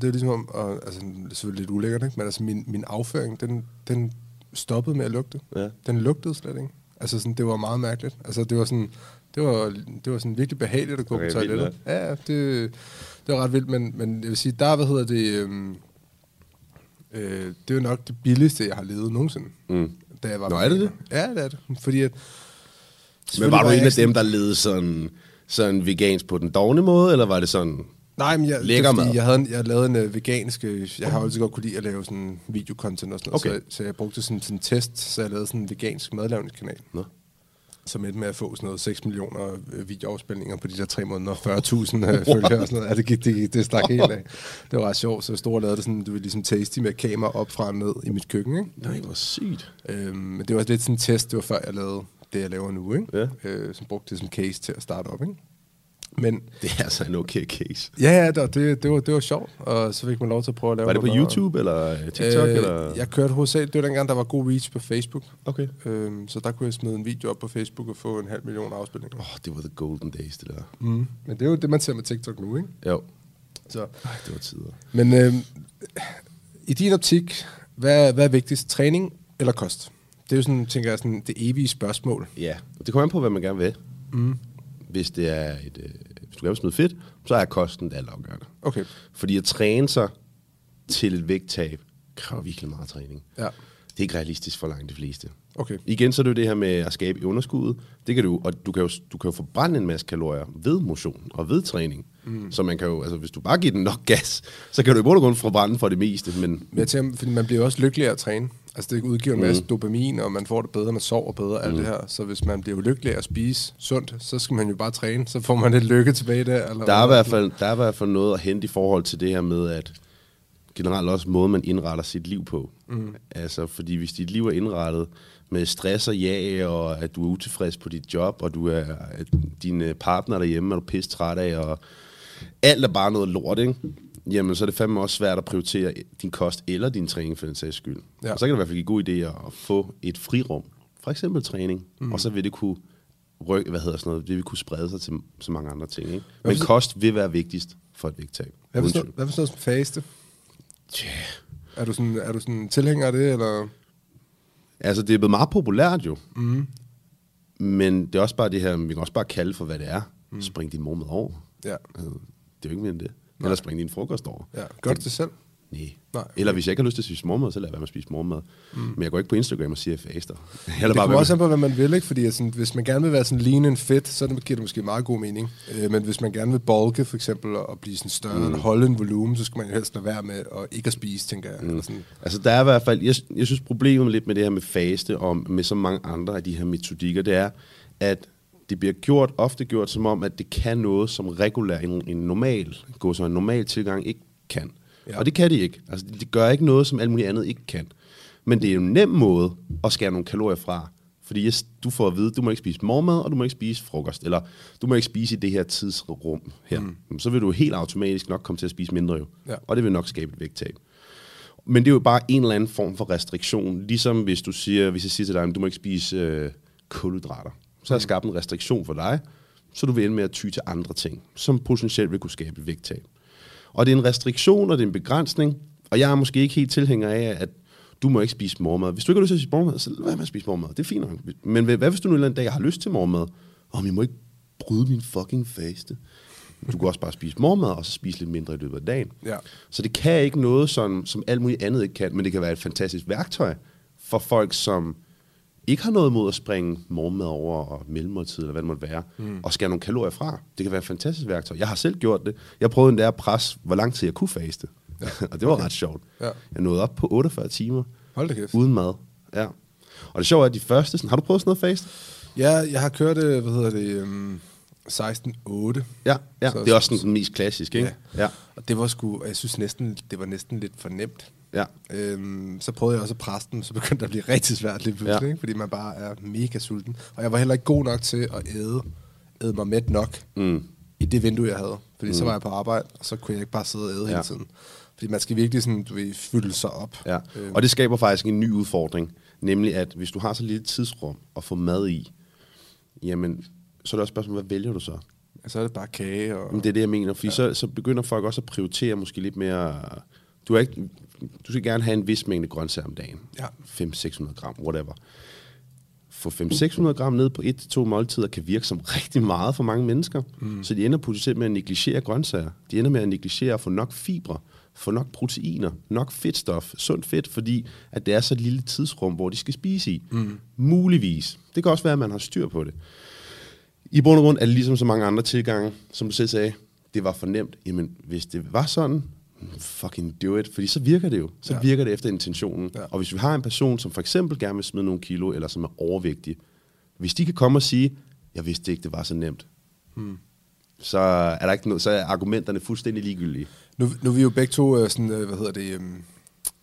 Det er ligesom om... Og, altså, det er selvfølgelig lidt ulækkert, ikke? Men altså, min, min afføring, den, den stoppede med at lugte. Ja. Den lugtede slet ikke. Altså, sådan, det var meget mærkeligt. Altså, det var sådan... Det var, det var sådan virkelig behageligt at gå Okay, på toilettet. Ja, ja, det, det var ret vildt, men, men jeg vil sige, der, hvad hedder det... Øhm, øh, det er jo nok det billigste, jeg har levet nogensinde. Mm. Da jeg var Nå, er det veganer. Ja, det er det. Fordi at... Men var du en af dem, der levede sådan, sådan vegansk på den dogne måde, eller var det sådan... Nej, men jeg, Lækker det er mad. jeg, havde en, jeg lavede en uh, vegansk... øh, Jeg har altid godt kunne lide at lave sådan videocontent og sådan noget, Okay. så, så jeg brugte sådan en test, så jeg lavede sådan en vegansk madlavningskanal, Nå. Som endte med at få sådan noget 6 millioner øh, videoafspilninger på de der tre måneder, 40.000 øh, følgere og sådan noget. Ja, det, gik, det, det stak helt af. Det var ret sjovt, så og lavede det sådan, du ved, ligesom tasty med kamera op fra og ned i mit køkken, ikke? Nej, hvor sygt. Øhm, men det var lidt sådan en test, det var før jeg lavede det, jeg laver nu, ikke? Ja. Øh, som brugte det som case til at starte op, ikke? Men Det er altså en okay case. Ja, ja, det, det, det, var, det var sjovt, og så fik man lov til at prøve at lave Var det på noget. YouTube eller øh, TikTok? Øh, eller? Jeg kørte hovedsageligt, det var dengang, der var god reach på Facebook. Okay. Øhm, så der kunne jeg smide en video op på Facebook og få en halv million afspilninger. Åh, oh, det var the golden days, det der. Mm. Men det er jo det, man ser med TikTok nu, ikke? Jo. Så. Ej, det var tider. Men øhm, i din optik, hvad, hvad er vigtigst? Træning eller kost? Det er jo sådan, tænker jeg, sådan det evige spørgsmål. Ja, og det kommer an på, hvad man gerne vil. Mm. Hvis det er et, øh, hvis du gerne vil smide fedt, så er kosten det altafgørende. Okay, Fordi at træne sig til et vægttab kræver virkelig meget træning. ja. Det er ikke realistisk for langt de fleste. Okay. Igen så er det jo det her med at skabe underskuddet. Det kan du, og du kan jo, du kan jo forbrænde en masse kalorier ved motion og ved træning. Mm. Så man kan jo, altså hvis du bare giver den nok gas, så kan du i bund og grund forbrænde for det meste. Men Men jeg tænker, fordi man bliver også lykkeligere at træne. Altså det udgiver en masse mm. dopamin, og man får det bedre, man sover bedre, mm. alt det her. Så hvis man bliver lykkelig at spise sundt, så skal man jo bare træne, så får man lidt lykke tilbage der. Eller der er, i hvert fald, der er i hvert fald noget at hente i forhold til det her med, at generelt også måden, man indretter sit liv på. Mm. Altså, fordi hvis dit liv er indrettet med stress og ja, og at du er utilfreds på dit job, og du er at din øh, partner derhjemme, er du pisse træt af, og alt er bare noget lort, ikke? Jamen, så er det fandme også svært at prioritere din kost eller din træning for den sags skyld. Ja. Og så kan det i hvert fald give gode idéer at få et frirum. For eksempel træning. Mm. Og så vil det kunne rykke, hvad hedder sådan noget, det vil kunne sprede sig til så mange andre ting. Ikke? Men for- kost vil være vigtigst for et vægttab. Hvad for Uden sådan tvivl. hvad for sådan noget som faste? Tja. Er du sådan, er du sådan tilhænger af det, eller? Altså, det er blevet meget populært jo. Mm. Men det er også bare det her, vi kan også bare kalde for, hvad det er. Mm. Spring din mormad over. Ja. Altså, det er jo ikke mere end det. Eller spring din frokost over. ja. Gør det selv? Nej. Nej. Eller hvis jeg ikke har lyst til at spise mormad, så lader jeg være med at spise mormad. Mm. Men jeg går ikke på Instagram og siger, at jeg faster. [LAUGHS] Jeg Det bare kommer også an på, hvad man vil, ikke? Fordi sådan, hvis man gerne vil være sådan lean and fit, så giver det måske meget god mening. Øh, men hvis man gerne vil bulke, for eksempel, og blive sådan større mm. og holde en volumen, så skal man jo helst lade være med at ikke at spise, tænker jeg. Mm. Eller sådan. Altså, der er i hvert fald, jeg, jeg synes problemet lidt med det her med faste, og med så mange andre af de her metodikker, det er, at det bliver gjort, ofte gjort som om, at det kan noget, som regulær, en, en normal, gå så en normal tilgang ikke kan. Ja. Ja. Og det kan de ikke. Altså, det gør ikke noget, som alt muligt andet ikke kan. Men det er jo en nem måde at skære nogle kalorier fra. Fordi yes, du får at vide, du må ikke spise morgenmad, og du må ikke spise frokost. Eller du må ikke spise i det her tidsrum her. Mm. Så vil du helt automatisk nok komme til at spise mindre jo. Ja. Og det vil nok skabe et vægttab. Men det er jo bare en eller anden form for restriktion. Ligesom hvis du siger, hvis jeg siger til dig, at du må ikke spise øh, kulhydrater. Så har jeg skabt en restriktion for dig, så du vil ende med at ty til andre ting, som potentielt vil kunne skabe vægttab. Og det er en restriktion, og det er en begrænsning. Og jeg er måske ikke helt tilhænger af, at du må ikke spise morgenmad. Hvis du ikke har lyst til at spise morgenmad, så lad være med at spise morgenmad. Det er fint nok. Men hvad hvad hvis du nu en eller anden dag har lyst til morgenmad? Om jeg må ikke bryde min fucking faste. Du kan også bare spise morgenmad, og så spise lidt mindre i løbet af dagen. Ja. Så det kan ikke noget, som, som alt muligt andet ikke kan, men det kan være et fantastisk værktøj for folk, som ikke har noget imod at springe morgenmad over og mellemmåltid, eller hvad det måtte være, mm. og skære nogle kalorier fra. Det kan være et fantastisk værktøj. Jeg har selv gjort det. Jeg prøvede endda at presse, hvor lang tid jeg kunne faste. Ja. [LAUGHS] og det var okay. ret sjovt. Ja. Jeg nåede op på 48 timer, Hold da kæft. uden mad. Ja. Og det sjove er, at de første... Sådan, har du prøvet sådan noget faste? Ja, jeg har kørt, øh, hvad hedder det, um, 16-8. Ja, ja. Så- det er også sådan den mest klassiske, ikke? Ja. Ja. Og det var sgu, jeg synes næsten, det var næsten lidt for nemt. Ja. Øhm, så prøvede jeg også at presse den, så begyndte det at blive rigtig svært lige pludselig, Ja. ikke? fordi man bare er mega sulten. Og jeg var heller ikke god nok til at æde, æde mig mæt nok Mm. i det vindue, jeg havde. Fordi mm. så var jeg på arbejde, og så kunne jeg ikke bare sidde og æde ja. hele Ja. tiden. Fordi man skal virkelig sådan, du ved, fylde sig op. Ja, Øhm, og det skaber faktisk en ny udfordring, nemlig at hvis du har så lille tidsrum at få mad i, jamen, så er det også et spørgsmål, hvad vælger du så? så er det bare kage og... Men det er det, jeg mener, fordi ja. så, så begynder folk også at prioritere måske lidt mere... Du, er ikke, du skal gerne have en vis mængde grøntsager om dagen. Ja. 500-600 gram, whatever. Få 500-600 gram ned på et til to måltider kan virke som [LAUGHS] rigtig meget for mange mennesker. Mm. Så de ender potentielt med at negligere grøntsager. De ender med at negligere at få nok fibre, få nok proteiner, nok fedtstof, sundt fedt, fordi at det er så et lille tidsrum, hvor de skal spise i. Mm. Muligvis. Det kan også være, at man har styr på det. I bund og grund er det ligesom så mange andre tilgange, som du selv sagde, det var for nemt. Jamen, hvis det var sådan, fucking do it, fordi så virker det jo. Så Ja. virker det efter intentionen. Ja. Og hvis vi har en person, som for eksempel gerne vil smide nogle kilo, eller som er overvægtig, hvis de kan komme og sige, jeg vidste ikke, det var så nemt, hmm. så er der ikke noget, så er argumenterne fuldstændig ligegyldige. Nu, nu er vi jo begge to, øh, sådan, øh, hvad hedder det, øhm,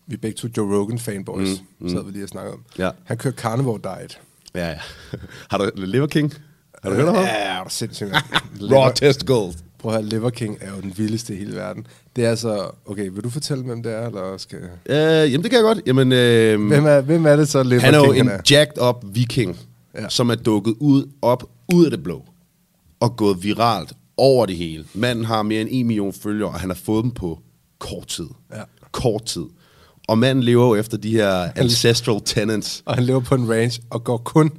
vi er begge to Joe Rogan fanboys, mm, mm. så havde vi lige at snakke om. Ja. Han kører carnivore diet. Ja, ja. [LAUGHS] har du Liver King? Har du hørt om ham? Ja, er du sindssygt. [LAUGHS] Raw testicles. Prøv at høre, Liver King er jo den vildeste i hele verden. Det er altså... Okay, vil du fortælle, hvem det er, eller skal... Øh, jamen, det kan jeg godt. Jamen, øh, Hvem er, hvem er det så, Liver Han er jo en er? jacked up viking, Ja. som er dukket ud op ud af det blå og gået viralt over det hele. Manden har mere end en million følgere, og han har fået dem på kort tid. Ja. Kort tid. Og manden lever jo efter de her ancestral tenants. Og han lever på en range og går kun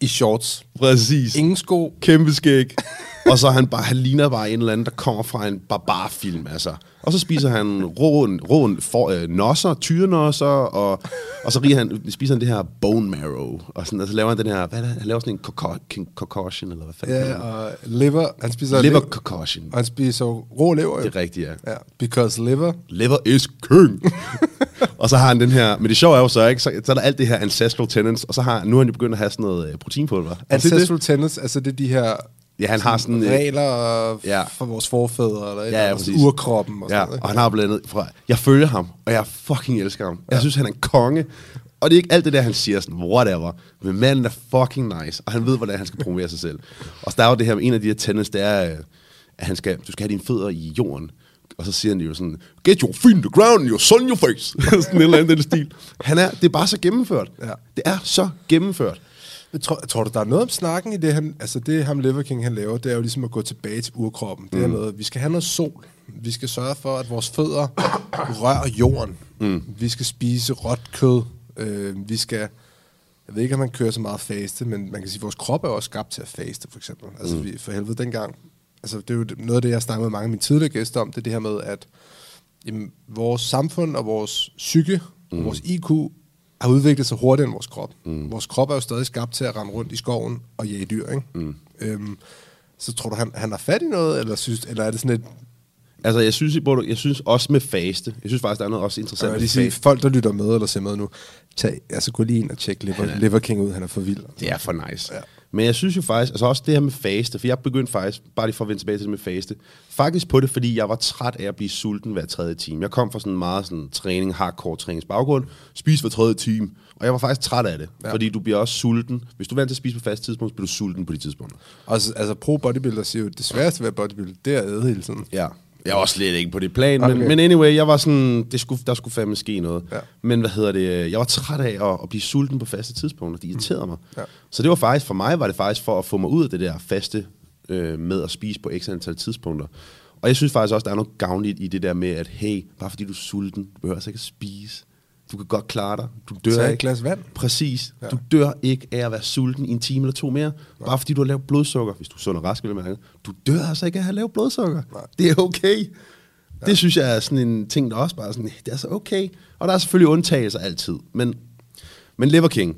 i shorts. Præcis. Ingen sko. Kæmpe skæg. [LAUGHS] og så han bare, han ligner bare en eller anden, der kommer fra en barbarfilm, altså. Og så spiser han rå, rå for, øh, nosser, tyrenosser, og, og så riger han, spiser han det her bone marrow, og, sådan, og så laver han den her, hvad er det, han laver sådan en concussion, eller hvad fanden Ja, og liver. Han spiser? Liver liv- concussion. Og han spiser rå lever. jo. Det er rigtigt, ja. Ja, because liver. Liver is king. [LAUGHS] og så har han den her, men det sjove er jo så, ikke, så, så er der alt det her ancestral tenants, og så har, nu er han jo begyndt at have sådan noget øh, proteinpulver. Er det? Ancestral tennis, altså det er de her Ja, han har sådan... øh, regler ja. for vores forfædre, eller, Ja, ja, præcis. urkroppen og Ja, sådan noget. og han har blandt andet fra, jeg følger ham, og jeg fucking elsker ham. Jeg synes, han er en konge. Og det er ikke alt det der, han siger sådan, whatever. Men manden er fucking nice, og han ved, hvordan han skal promovere sig selv. Og der er jo det her, en af de her tendenser, det er, øh, at han skal, du skal have dine fødder i jorden. Og så siger han jo sådan, get your feet in the ground and your sun in your face. [LAUGHS] sådan en eller anden den stil. Han er, det er bare så gennemført. Ja. Det er så gennemført. Men tror, tror du, der er noget om snakken i det, han, altså det ham Liver King, han laver, det er jo ligesom at gå tilbage til urkroppen. Det er noget, vi skal have noget sol. Vi skal sørge for, at vores fødder rører jorden. Mm. Vi skal spise råt kød. Øh, vi skal jeg ved ikke, om man kører så meget faste, men man kan sige, at vores krop er også skabt til at faste, for eksempel. Altså, mm. vi, for helvede, dengang, altså, det er jo noget af det, jeg snakker med mange af mine tidligere gæster om, det er det her med, at jamen, vores samfund og vores psyke mm. og vores IQ har udviklet sig hurtigere end vores krop. Mm. Vores krop er jo stadig skabt til at rende rundt i skoven og jage dyr, ikke? Mm. Øhm, så tror du, han, han har fat i noget, eller, synes, eller er det sådan et... Altså, jeg synes, jeg synes også med faste, jeg synes faktisk, der er noget også interessant ja, med sige, Folk, der lytter med eller ser med nu, tag, altså gå lige ind og tjek Liver, er, Liver King ud, han er for vild. Det er for nice. Ja. Men jeg synes jo faktisk, altså også det her med faste, for jeg begyndte faktisk, bare lige for at vende tilbage til det med faste, faktisk på det, fordi jeg var træt af at blive sulten hver tredje time. Jeg kom fra sådan en meget sådan træning, hardcore træningsbaggrund, spise hver tredje time, og jeg var faktisk træt af det, ja. fordi du bliver også sulten. Hvis du venter til at spise på fast tidspunkt, så bliver du sulten på de tidspunkter. Altså, altså pro bodybuilder siger jo, det sværeste ved at bodybuilder, det er at æde hele tiden. Ja. Jeg var slet ikke på det plan, okay. men, men anyway, jeg var sådan, det skulle, der skulle fandme ske noget. Ja. Men hvad hedder det, jeg var træt af at, at blive sulten på faste tidspunkter, det irriterede mig. Ja. Så det var faktisk, for mig var det faktisk for at få mig ud af det der faste øh, med at spise på ekstra antal tidspunkter. Og jeg synes faktisk også, der er noget gavnligt i det der med, at hey, bare fordi du er sulten, du behøver altså ikke at spise. Du kan godt klare dig. Du dør Tag ikke. et glas vand. Præcis. Ja. Du dør ikke af at være sulten i en time eller to mere, Nej. bare fordi du har lavt blodsukker. Hvis du er sund og rask, vil mærke. Du dør altså ikke af at have lavt blodsukker. Nej. Det er okay. Ja. Det synes jeg er sådan en ting, der også bare sådan, det er så okay. Og der er selvfølgelig undtagelser altid. Men, men Liver King,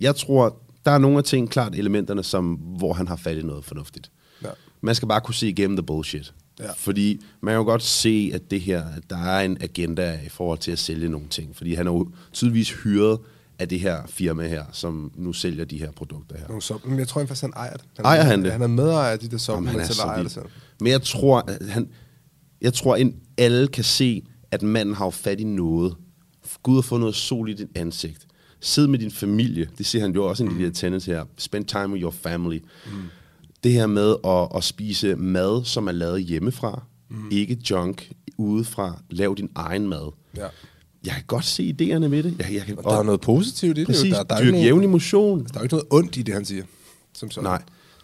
jeg tror, der er nogle af ting, klart elementerne, som, hvor han har fat i noget fornuftigt. Ja. Man skal bare kunne se igennem the bullshit. Ja. Fordi man kan jo godt se, at det her, at der er en agenda i forhold til at sælge nogle ting. Fordi han er jo tydeligvis hyret af det her firma her, som nu sælger de her produkter her. så, men jeg tror faktisk, han ejer det. Han ejer han det? Han er medejer af de der supplements, eller ejer det selv. Men jeg tror, at han, jeg tror, at alle kan se, at manden har fat i noget. Gud har fået noget sol i dit ansigt. Sid med din familie. Det siger han jo også i en lille tendens her. Spend time with your family. Mm. Det her med at, at spise mad, som er lavet hjemmefra. Mm. Ikke junk udefra. Lav din egen mad. Ja. Jeg kan godt se idéerne med det. Jeg, jeg kan, og der er noget positivt i det. Præcis, der, der er jævn emotion. Der er ikke noget ondt i det, han siger. Som sådan. Nej.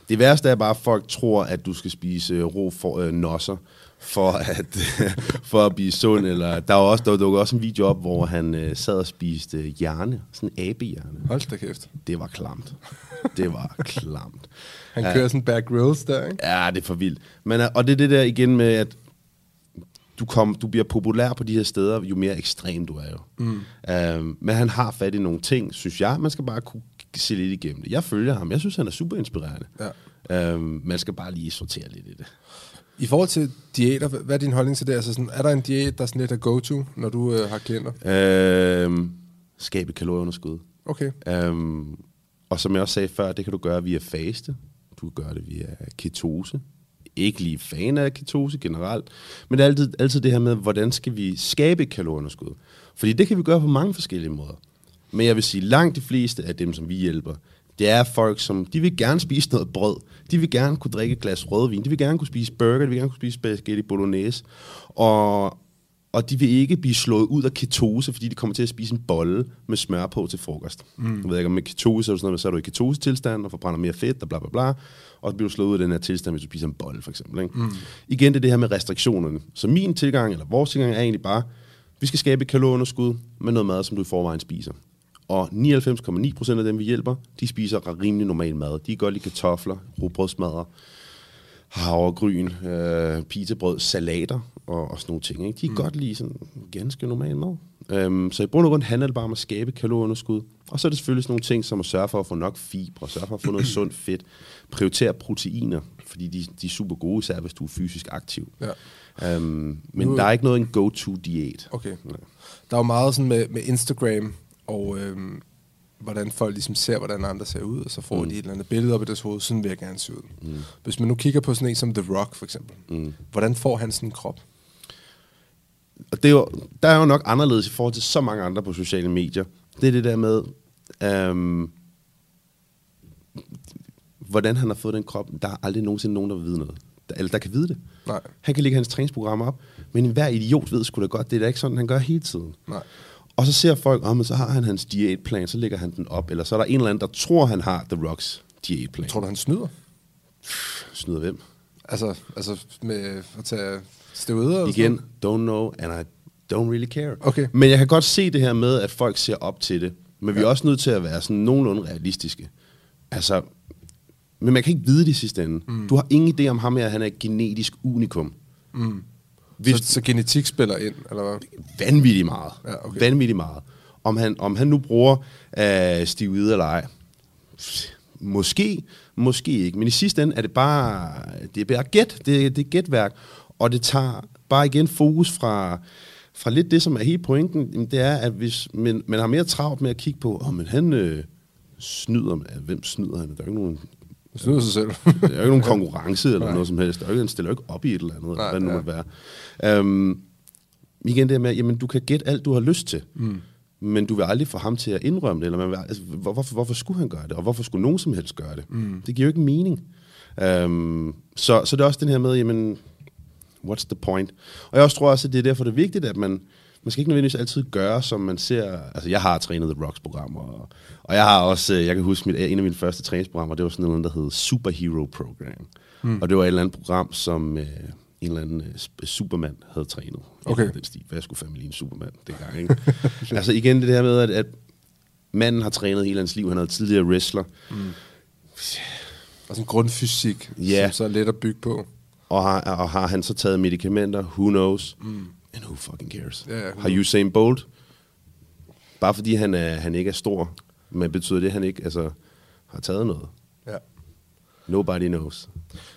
Det værste er bare, at folk tror, at du skal spise rå for, øh, nosser for at, [LAUGHS] for at blive sund. Eller, der var også, der dukkede også en video op, hvor han øh, sad og spiste hjerne. Sådan en abehjerne. Hold da kæft. Det var klamt. Det var klamt. [LAUGHS] han kører ja. sådan back grills der, ikke? Ja, det er for vildt. Men, øh, og det er det der igen med, at du, kom, du bliver populær på de her steder, jo mere ekstrem du er jo. Mm. Øhm, men han har fat i nogle ting, synes jeg. Man skal bare kunne se lidt igennem det. Jeg følger ham. Jeg synes, han er super inspirerende. Ja. Øhm, man skal bare lige sortere lidt i det. I forhold til diæter, hvad er din holdning til det? Altså sådan, er der en diæt, der er sådan lidt at go-to, når du øh, har klienter? Øhm, skabe kalorieunderskud. Okay. Øhm, og som jeg også sagde før, det kan du gøre via faste. Du kan gøre det via ketose. Ikke lige fan af ketose generelt, men det er altid, altid det her med, hvordan skal vi skabe kalorieunderskud? Fordi det kan vi gøre på mange forskellige måder. Men jeg vil sige, langt de fleste af dem, som vi hjælper, det er folk, som de vil gerne spise noget brød. De vil gerne kunne drikke et glas rødvin. De vil gerne kunne spise burger. De vil gerne kunne spise spaghetti bolognese. Og, og de vil ikke blive slået ud af ketose, fordi de kommer til at spise en bolle med smør på til frokost. Mm. Jeg ved ikke, om med ketose er, sådan noget, så er du i ketose-tilstand og forbrænder mere fedt og bla bla bla. Og så bliver du slået ud af den her tilstand, hvis du spiser en bolle, for eksempel. Ikke? Mm. Igen, det er det her med restriktionerne. Så min tilgang, eller vores tilgang, er egentlig bare, vi skal skabe et kalorieunderskud med noget mad, som du i forvejen spiser. Og 99,9% af dem, vi hjælper, de spiser rimelig normal mad. De godt lide kartofler, rugbrødsmadder, havregryn, øh, pizzabrød, salater og, og sådan nogle ting. Ikke? De kan mm. godt lide sådan ganske normal mad. Um, så i bund og grund handler det bare om at skabe kalorieunderskud. Og så er det selvfølgelig sådan nogle ting, som at sørge for at få nok fibre, sørge for at få noget [CLEARS THROAT] sundt fedt, prioritere proteiner, fordi de, de er super gode, især hvis du er fysisk aktiv. Ja. Um, men nu, der er ikke noget en go-to-diæt. Okay. Ja. Der er jo meget sådan med, med Instagram, og øhm, hvordan folk ligesom ser, hvordan andre ser ud, og så får mm. de et eller andet billede op i deres hoved, sådan vil jeg gerne se ud. Mm. Hvis man nu kigger på sådan en som The Rock, for eksempel, mm. hvordan får han sådan en krop? Og det er jo, der er jo nok anderledes i forhold til så mange andre på sociale medier. Det er det der med, øhm, hvordan han har fået den krop. Der er aldrig nogensinde nogen, der vil vide noget. Der, eller der kan vide det. Nej. Han kan lægge hans træningsprogram op, men hver idiot ved sgu da godt, det er da ikke sådan, han gør hele tiden. Nej. Og så ser folk, om, oh, så har han hans diætplan, så lægger han den op. Eller så er der en eller anden, der tror, han har The Rocks diætplan. Tror du, han snyder? Snyder hvem? Altså, altså med at tage steroider? Igen, don't know, and I don't really care. Okay. Men jeg kan godt se det her med, at folk ser op til det. Men vi er også nødt til at være sådan nogenlunde realistiske. Altså, men man kan ikke vide det i sidste ende. Mm. Du har ingen idé om ham her, han er et genetisk unikum. Mm. Hvis- Så, så genetik spiller ind, eller hvad? Vanvittigt meget. Ja, okay. Vanvittigt meget. Om han, om han nu bruger uh, stivet eller ej, måske, måske ikke. Men i sidste ende er det bare, det er bare gæt. Det, det er gætværk. Og det tager bare igen fokus fra, fra lidt det, som er hele pointen. Det er, at hvis man, man har mere travlt med at kigge på, oh, men han øh, snyder, hvem snyder han? Der er jo ikke nogen Det snyder sig selv. der er jo ikke nogen [LAUGHS] konkurrence eller Nej. noget som helst. Der er jo stiller jo ikke op i et eller andet, Nej, hvad det nu ja. måtte være. Um, igen det med, jamen du kan gætte alt, du har lyst til. Mm. Men du vil aldrig få ham til at indrømme det. Eller man vil, altså, hvor, hvorfor, hvorfor skulle han gøre det? Og hvorfor skulle nogen som helst gøre det? Mm. Det giver jo ikke mening. Um, så, så det er også den her med, jamen, what's the point? Og jeg også tror også, at det er derfor, det er vigtigt, at man, man skal ikke nødvendigvis altid gøre, som man ser... Altså, jeg har trænet The Rocks-programmer, og, og jeg har også... øh, Jeg kan huske, mit, en af mine første træningsprogrammer, det var sådan noget, der hed Superhero Program. Mm. Og det var et eller andet program, som øh, en eller anden øh, sp- Superman havde trænet. Okay. Den stil. Jeg skulle fandme lige en Superman dengang, ikke? [LAUGHS] altså igen det der med, at, at manden har trænet hele hans liv. Han havde tidligere wrestler. Og sådan en grundfysik, Ja. som så er let at bygge på. Og har, og har han så taget medicamenter? Who knows? Mm. And who fucking cares? Ja, ja, har Usain Bolt? Bare fordi han, er, han ikke er stor, men betyder det, at han ikke altså, har taget noget? Ja. Nobody knows.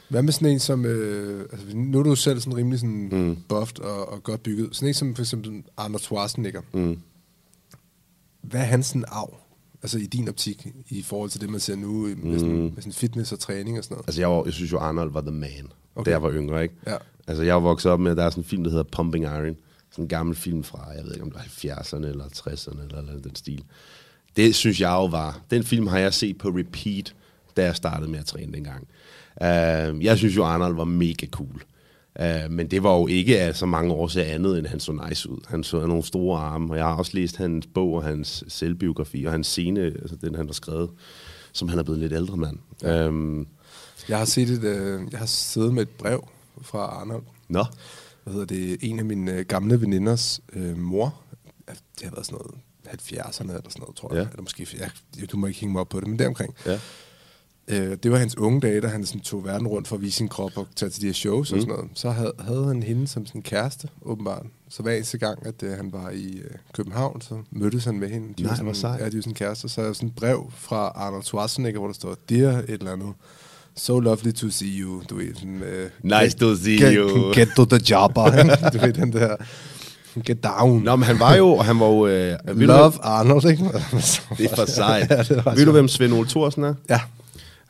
Hvad med sådan en som, øh, altså nu er du selv sådan rimelig sådan Mm. buffed og, og godt bygget. Sådan en som for eksempel Arnold Schwarzenegger. Mm. Hvad er hans sådan arv? Altså i din optik, i forhold til det, man ser nu med, mm. sådan, med sådan fitness og træning og sådan noget. Altså, jeg, var, jeg synes jo, Arnold var the man. Okay. da jeg var yngre, ikke? Ja. Altså, jeg var vokset op med, at der er sådan en film, der hedder Pumping Iron. Sådan en gammel film fra, jeg ved ikke, om det var 70'erne eller 60'erne eller, eller den stil. Det synes jeg jo var... Den film har jeg set på repeat, da jeg startede med at træne dengang. Uh, jeg synes jo, Arnold var mega cool. Uh, men det var jo ikke af så mange år til andet, end han så nice ud. Han så nogle store arme, og jeg har også læst hans bog og hans selvbiografi, og hans scene, altså den han har skrevet, som han er blevet lidt ældre mand. Um, Jeg har set et, øh, jeg har siddet med et brev fra Arnold. nå, Hvad hedder det? En af mine øh, gamle veninders øh, mor. Det har været sådan noget 70'erne eller sådan noget, tror jeg. Ja. Eller måske, jeg, du må ikke hænge mig op på det, men deromkring. ja. Øh, det var hans unge dage, da han sådan tog verden rundt for at vise sin krop og tage til de her shows mm. og sådan noget. Så havde, havde han hende som sin kæreste, åbenbart. Så hver eneste gang, at øh, han var i øh, København, så mødtes han med hende. De Nej, var sådan, sejt. Ja, de var sådan kærester. Så er sådan et brev fra Arnold Schwarzenegger, hvor der står, Dear et eller andet. So lovely to see you. Du ved, sådan... Øh, Nice to see get, you. [LAUGHS] Get to the ikke? [LAUGHS] du ved, den der... Get down. Nå, men han var jo, han var jo... Øh, ved du, Love Arnold, ikke? det er for [LAUGHS] sejt. ja, ved du, hvem Svend Ole Thorsen er? Ja.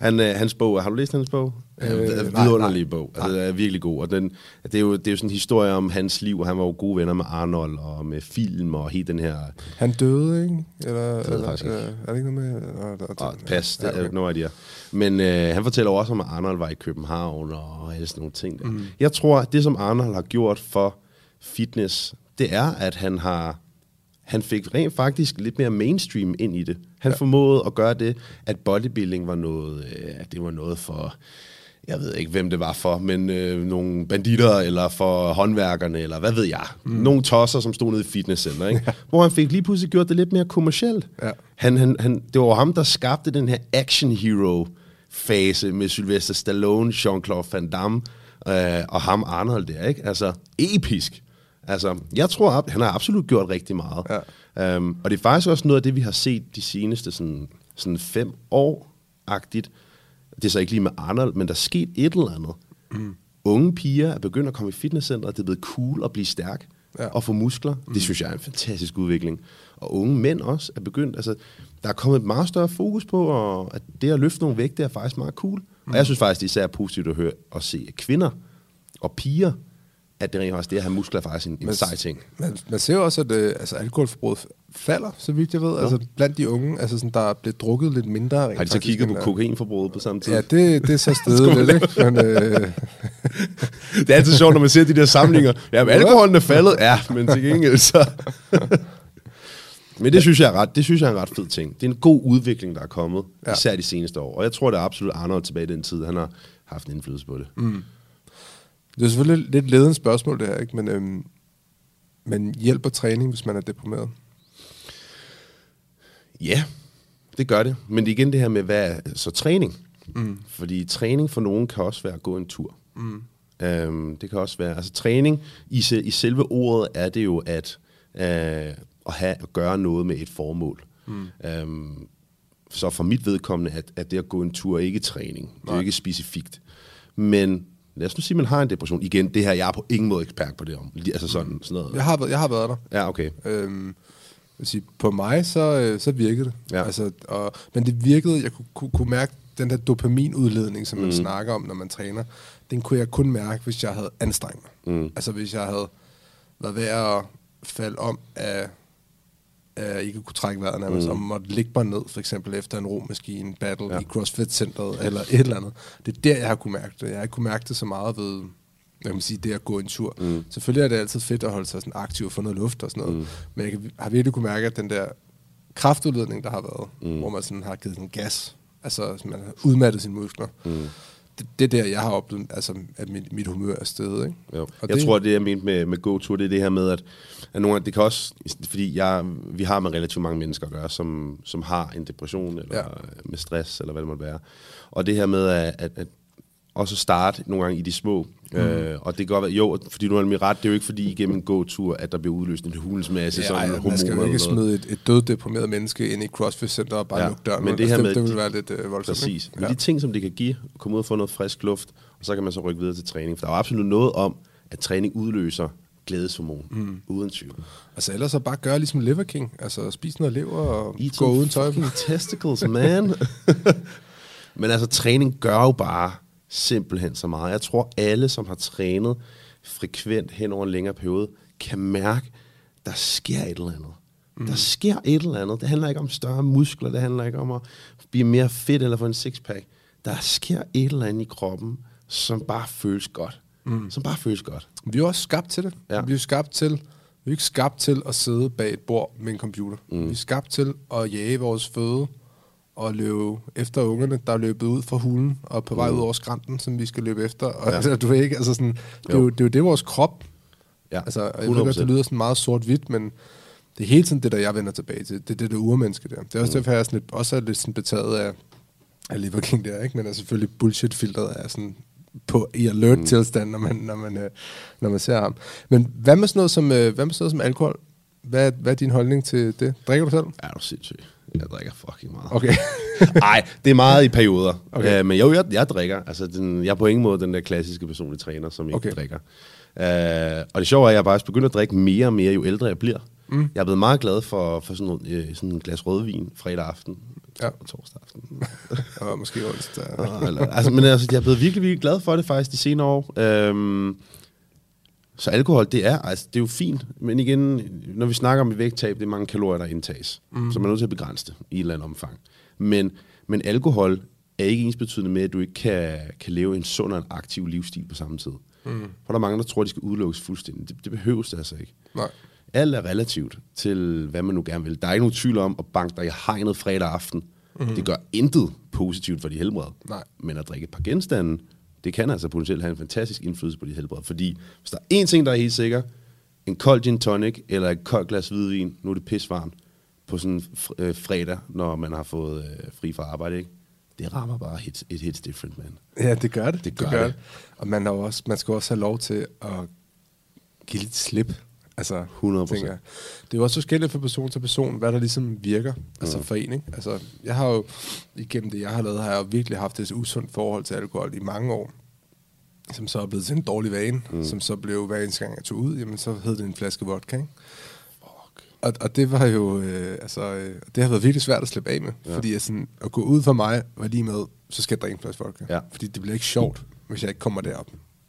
Han, øh, hans bog, har du læst hans bog? Øh, Øh, det er nej, vidunderlig nej. bog. Altså, det er virkelig god. Og den, det, er jo, det er jo sådan en historie om hans liv, og han var jo gode venner med Arnold, og med film, og hele den her... Han døde, ikke? Eller, jeg eller ikke. øh, er det ikke noget med... Der, der, Og pas, det ja, er okay. ikke noget idea. Men øh, han fortæller også om, at Arnold var i København, og alle sådan nogle ting. Der. Mm. Jeg tror, at det, som Arnold har gjort for fitness, det er, at han har han fik rent faktisk lidt mere mainstream ind i det. Han ja. formåede at gøre det, at bodybuilding var noget, øh, det var noget for, jeg ved ikke, hvem det var for, men øh, nogle banditter, eller for håndværkerne, eller hvad ved jeg. Mm. Nogle tosser, som stod nede i fitnesscenter, ikke? Ja. Hvor han fik lige pludselig gjort det lidt mere kommercielt. Ja. Han, han, han, det var ham, der skabte den her action hero fase med Sylvester Stallone, Jean-Claude Van Damme øh, og ham Arnold der, ikke? Altså, episk. Altså, jeg tror, at han har absolut gjort rigtig meget. Ja. Um, og det er faktisk også noget af det, vi har set de seneste sådan, sådan fem år-agtigt. Det er så ikke lige med Arnold, men der er sket et eller andet. Mm. Unge piger er begyndt at komme i fitnesscenteret, det er blevet cool at blive stærk ja. og få muskler. Mm. Det synes jeg er en fantastisk udvikling. Og unge mænd også er begyndt, altså, der er kommet et meget større fokus på, og at det at løfte nogle vægte er faktisk meget cool. Mm. Og jeg synes faktisk, det er især positivt at høre og se at kvinder og piger, at det rent faktisk det at have muskler er faktisk en, en Men- sej ting. Man, man ser jo også, at øh, altså, alkoholforbruget falder, så vidt jeg ved. Altså, blandt de unge, altså, sådan, der er blevet drukket lidt mindre. Har de så faktisk, kigget på øh, kokainforbruget på samme tid? Ja, det, det er så [LAUGHS] stedet lidt, ikke? Men, øh, [LAUGHS] Det er altid sjovt, når man ser de der samlinger. Ja, [LAUGHS] men alkoholen er faldet. Ja, men til gengæld så... men det synes, jeg er ret, det synes jeg er en ret fed ting. Det er en god udvikling, der er kommet, Ja. ja. især de seneste år. Og jeg tror, det er absolut Arnold tilbage i den tid. Han har haft en indflydelse på det. Mm. Det er selvfølgelig lidt ledende spørgsmål, det her, ikke? Men, øhm, men hjælper træning, hvis man er deprimeret? Ja, det gør det. Men det er igen det her med, hvad er så træning? Mm. Fordi træning for nogen kan også være at gå en tur. Mm. Øhm, det kan også være, altså træning, i, i selve ordet er det jo at, øh, at have at gøre noget med et formål. Mm. Øhm, så for mit vedkommende, at, at det at gå en tur er ikke træning. Det er jo ikke specifikt. Men lad os nu sige, at man har en depression. Igen, det her, jeg er på ingen måde ekspert på det om. Altså sådan, sådan noget. Jeg har, været- jeg har været der. Ja, okay. Øhm, sige, på mig, så, øh, så virkede det. Ja. Altså, og, men det virkede, jeg kunne, kunne, kunne mærke den der dopaminudledning, som man mm. snakker om, når man træner, den kunne jeg kun mærke, hvis jeg havde anstrengt mig. Mm. Altså hvis jeg havde været ved at falde om af, af ikke kunne trække vejret nærmest, mm. og måtte ligge mig ned, for eksempel efter en romaskine battle ja. I CrossFit-centret, eller et eller andet. Det er der, jeg har kunne mærke det. Jeg har ikke kunne mærke det så meget ved, jeg kan sige, det at gå en tur. Mm. Selvfølgelig er det altid fedt at holde sig sådan aktiv og få noget luft og sådan noget, mm. men jeg kan, har virkelig kunne mærke, at den der kraftudledning, der har været, mm. hvor man sådan har givet sådan gas, altså så man har udmattet sine muskler, mm. Det, det er der, jeg har oplevet, altså, at mit, mit humør er stedet. Ikke? Jo. Og jeg det, tror, det jeg mente med, med go-tour, det er det her med, at, at nogle af, det kan også, fordi jeg, vi har med relativt mange mennesker at gøre, som, som har en depression, eller ja. med stress, eller hvad det måtte være. Og det her med at, at, at også starte nogle gange i de små. Mm. Øh, og det kan godt være, jo, fordi du har nemlig ret, det er jo ikke fordi igennem en gåtur, at der bliver udløst en hulens masse ja, sådan ej, hormoner man skal jo ikke smide et, et død deprimeret menneske ind i CrossFit-center og bare Ja, ja, lukke døren. men det her altså, med- det, det vil være lidt øh, voldsomt. Præcis. ikke? Men de ting, som det kan give, komme ud og få noget frisk luft, og så kan man så rykke videre til træning. For der er jo absolut noget om, at træning udløser glædeshormon, mm. uden tvivl. Altså ellers så bare gøre ligesom Liver King. Altså spise noget lever og Eat gå uden tøj. på. testicles, man. [LAUGHS] [LAUGHS] Men altså, træning gør jo bare simpelthen så meget. Jeg tror, alle, som har trænet frekvent hen over en længere periode, kan mærke, der sker et eller andet. Mm. Der sker et eller andet. Det handler ikke om større muskler, det handler ikke om at blive mere fedt eller få en sixpack. Der sker et eller andet i kroppen, som bare føles godt. Mm. Som bare føles godt. Vi er også skabt til det. Ja. Vi er skabt til, vi er ikke skabt til at sidde bag et bord med en computer. Mm. Vi er skabt til at jage vores føde og løbe efter ungerne, der er løbet ud fra hulen og på vej ud over skrænten, som vi skal løbe efter. Og Ja. ja. [LAUGHS] du ved ikke, altså sådan, det, er Jo. det er jo det, vores krop Ja, Altså, jeg ved godt, 100%. det lyder sådan meget sort-hvidt, men det er hele tiden det, der jeg vender tilbage til. Det er det der urmenneske der. Det er også mm. derfor, jeg er sådan lidt, også er lidt sådan betaget af, af Liver King der, ikke? Men er selvfølgelig bullshit-filtret er sådan på i alert-tilstand, når man, når, man, øh, når man ser ham. Men hvad med sådan noget som, øh, hvad med sådan noget som alkohol? Hvad, hvad er din holdning til det? Drikker du selv? Er du sindssyg? Jeg drikker fucking meget. Okay. [LAUGHS] Nej, det er meget i perioder. Okay. Uh, men jo, jeg, jeg drikker. Altså, den, jeg er på ingen måde den der klassiske personlige træner, som ikke Okay. drikker. Uh, og det sjove er, at jeg bare begyndt at drikke mere og mere, jo ældre jeg bliver. Mm. Jeg er blevet meget glad for, for sådan, noget, øh, sådan en glas rødvin fredag aften. Ja. Og torsdag aften. [LAUGHS] Og måske onsdag. [LAUGHS] Eller, altså, men altså, jeg er blevet virkelig, virkelig glad for det faktisk de senere år. Um, så alkohol, det er, altså, det er jo fint. Men igen, når vi snakker om vægttab, det er mange kalorier, der indtages. Mm. Så man er nødt til at begrænse det i et eller andet omfang. Men, men alkohol er ikke ensbetydende med, at du ikke kan, kan leve en sund og en aktiv livsstil på samme tid. Mm. For der er mange, der tror, at de skal udelukkes fuldstændig. Det, det behøves det altså ikke. Nej. Alt er relativt til, hvad man nu gerne vil. Der er ikke nogen tvivl om at banke dig i hegnet fredag aften. Mm. Det gør intet positivt for dit helbred. Nej. Men at drikke et par genstande, det kan altså potentielt have en fantastisk indflydelse på dit helbred. Fordi hvis der er én ting, der er helt sikker, en kold gin tonic eller et koldt glas hvidvin, nu er det pisvarmt, på sådan en øh, fredag, når man har fået øh, fri fra arbejde, ikke? det rammer bare hits, it hits different, man. Ja, det gør det. Det gør det. Og man, har også, man skal også have lov til at give lidt slip. Altså, 100%. tænker jeg. Det er jo også forskelligt fra person til person, hvad der ligesom virker. Altså Mm. for en, ikke? Altså, jeg har jo, igennem det, jeg har lavet, har jeg jo virkelig haft et usundt forhold til alkohol i mange år. Som så er blevet til en dårlig vane. Mm. Som så blev, hver eneste gang jeg tog ud, jamen så hed det en flaske vodka, ikke? Og, og det var jo, øh, altså, øh, det har været virkelig svært at slippe af med. Ja. Fordi at, sådan, at gå ud for mig var lige med, så skal jeg drikke en flaske vodka. Ja. Fordi det bliver ikke sjovt, hvis jeg ikke kommer derop.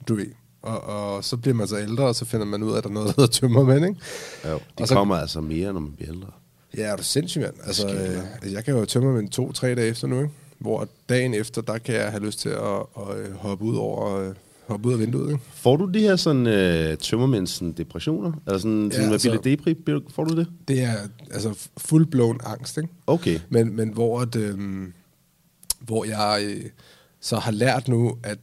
Du ved. Og, og så bliver man så ældre, og så finder man ud af, at der er noget, der hedder tømmermænd, ikke? Jo, Og det så- kommer altså mere, når man bliver ældre. Ja, er du sindssyg, mand? Altså, øh, altså, jeg kan jo tømme min to-tre dage efter nu, ikke? Hvor dagen efter, der kan jeg have lyst til at, at, øh, hoppe ud over øh, hoppe ud af vinduet, ikke? Får du de her sådan øh, tømmermænds sådan, depressioner? Eller sådan, Ja, sådan altså- altså, depri? Får du det? Det er altså fuldblåen angst, ikke? Okay. Men, men hvor, at, øh, hvor jeg øh, så har lært nu, at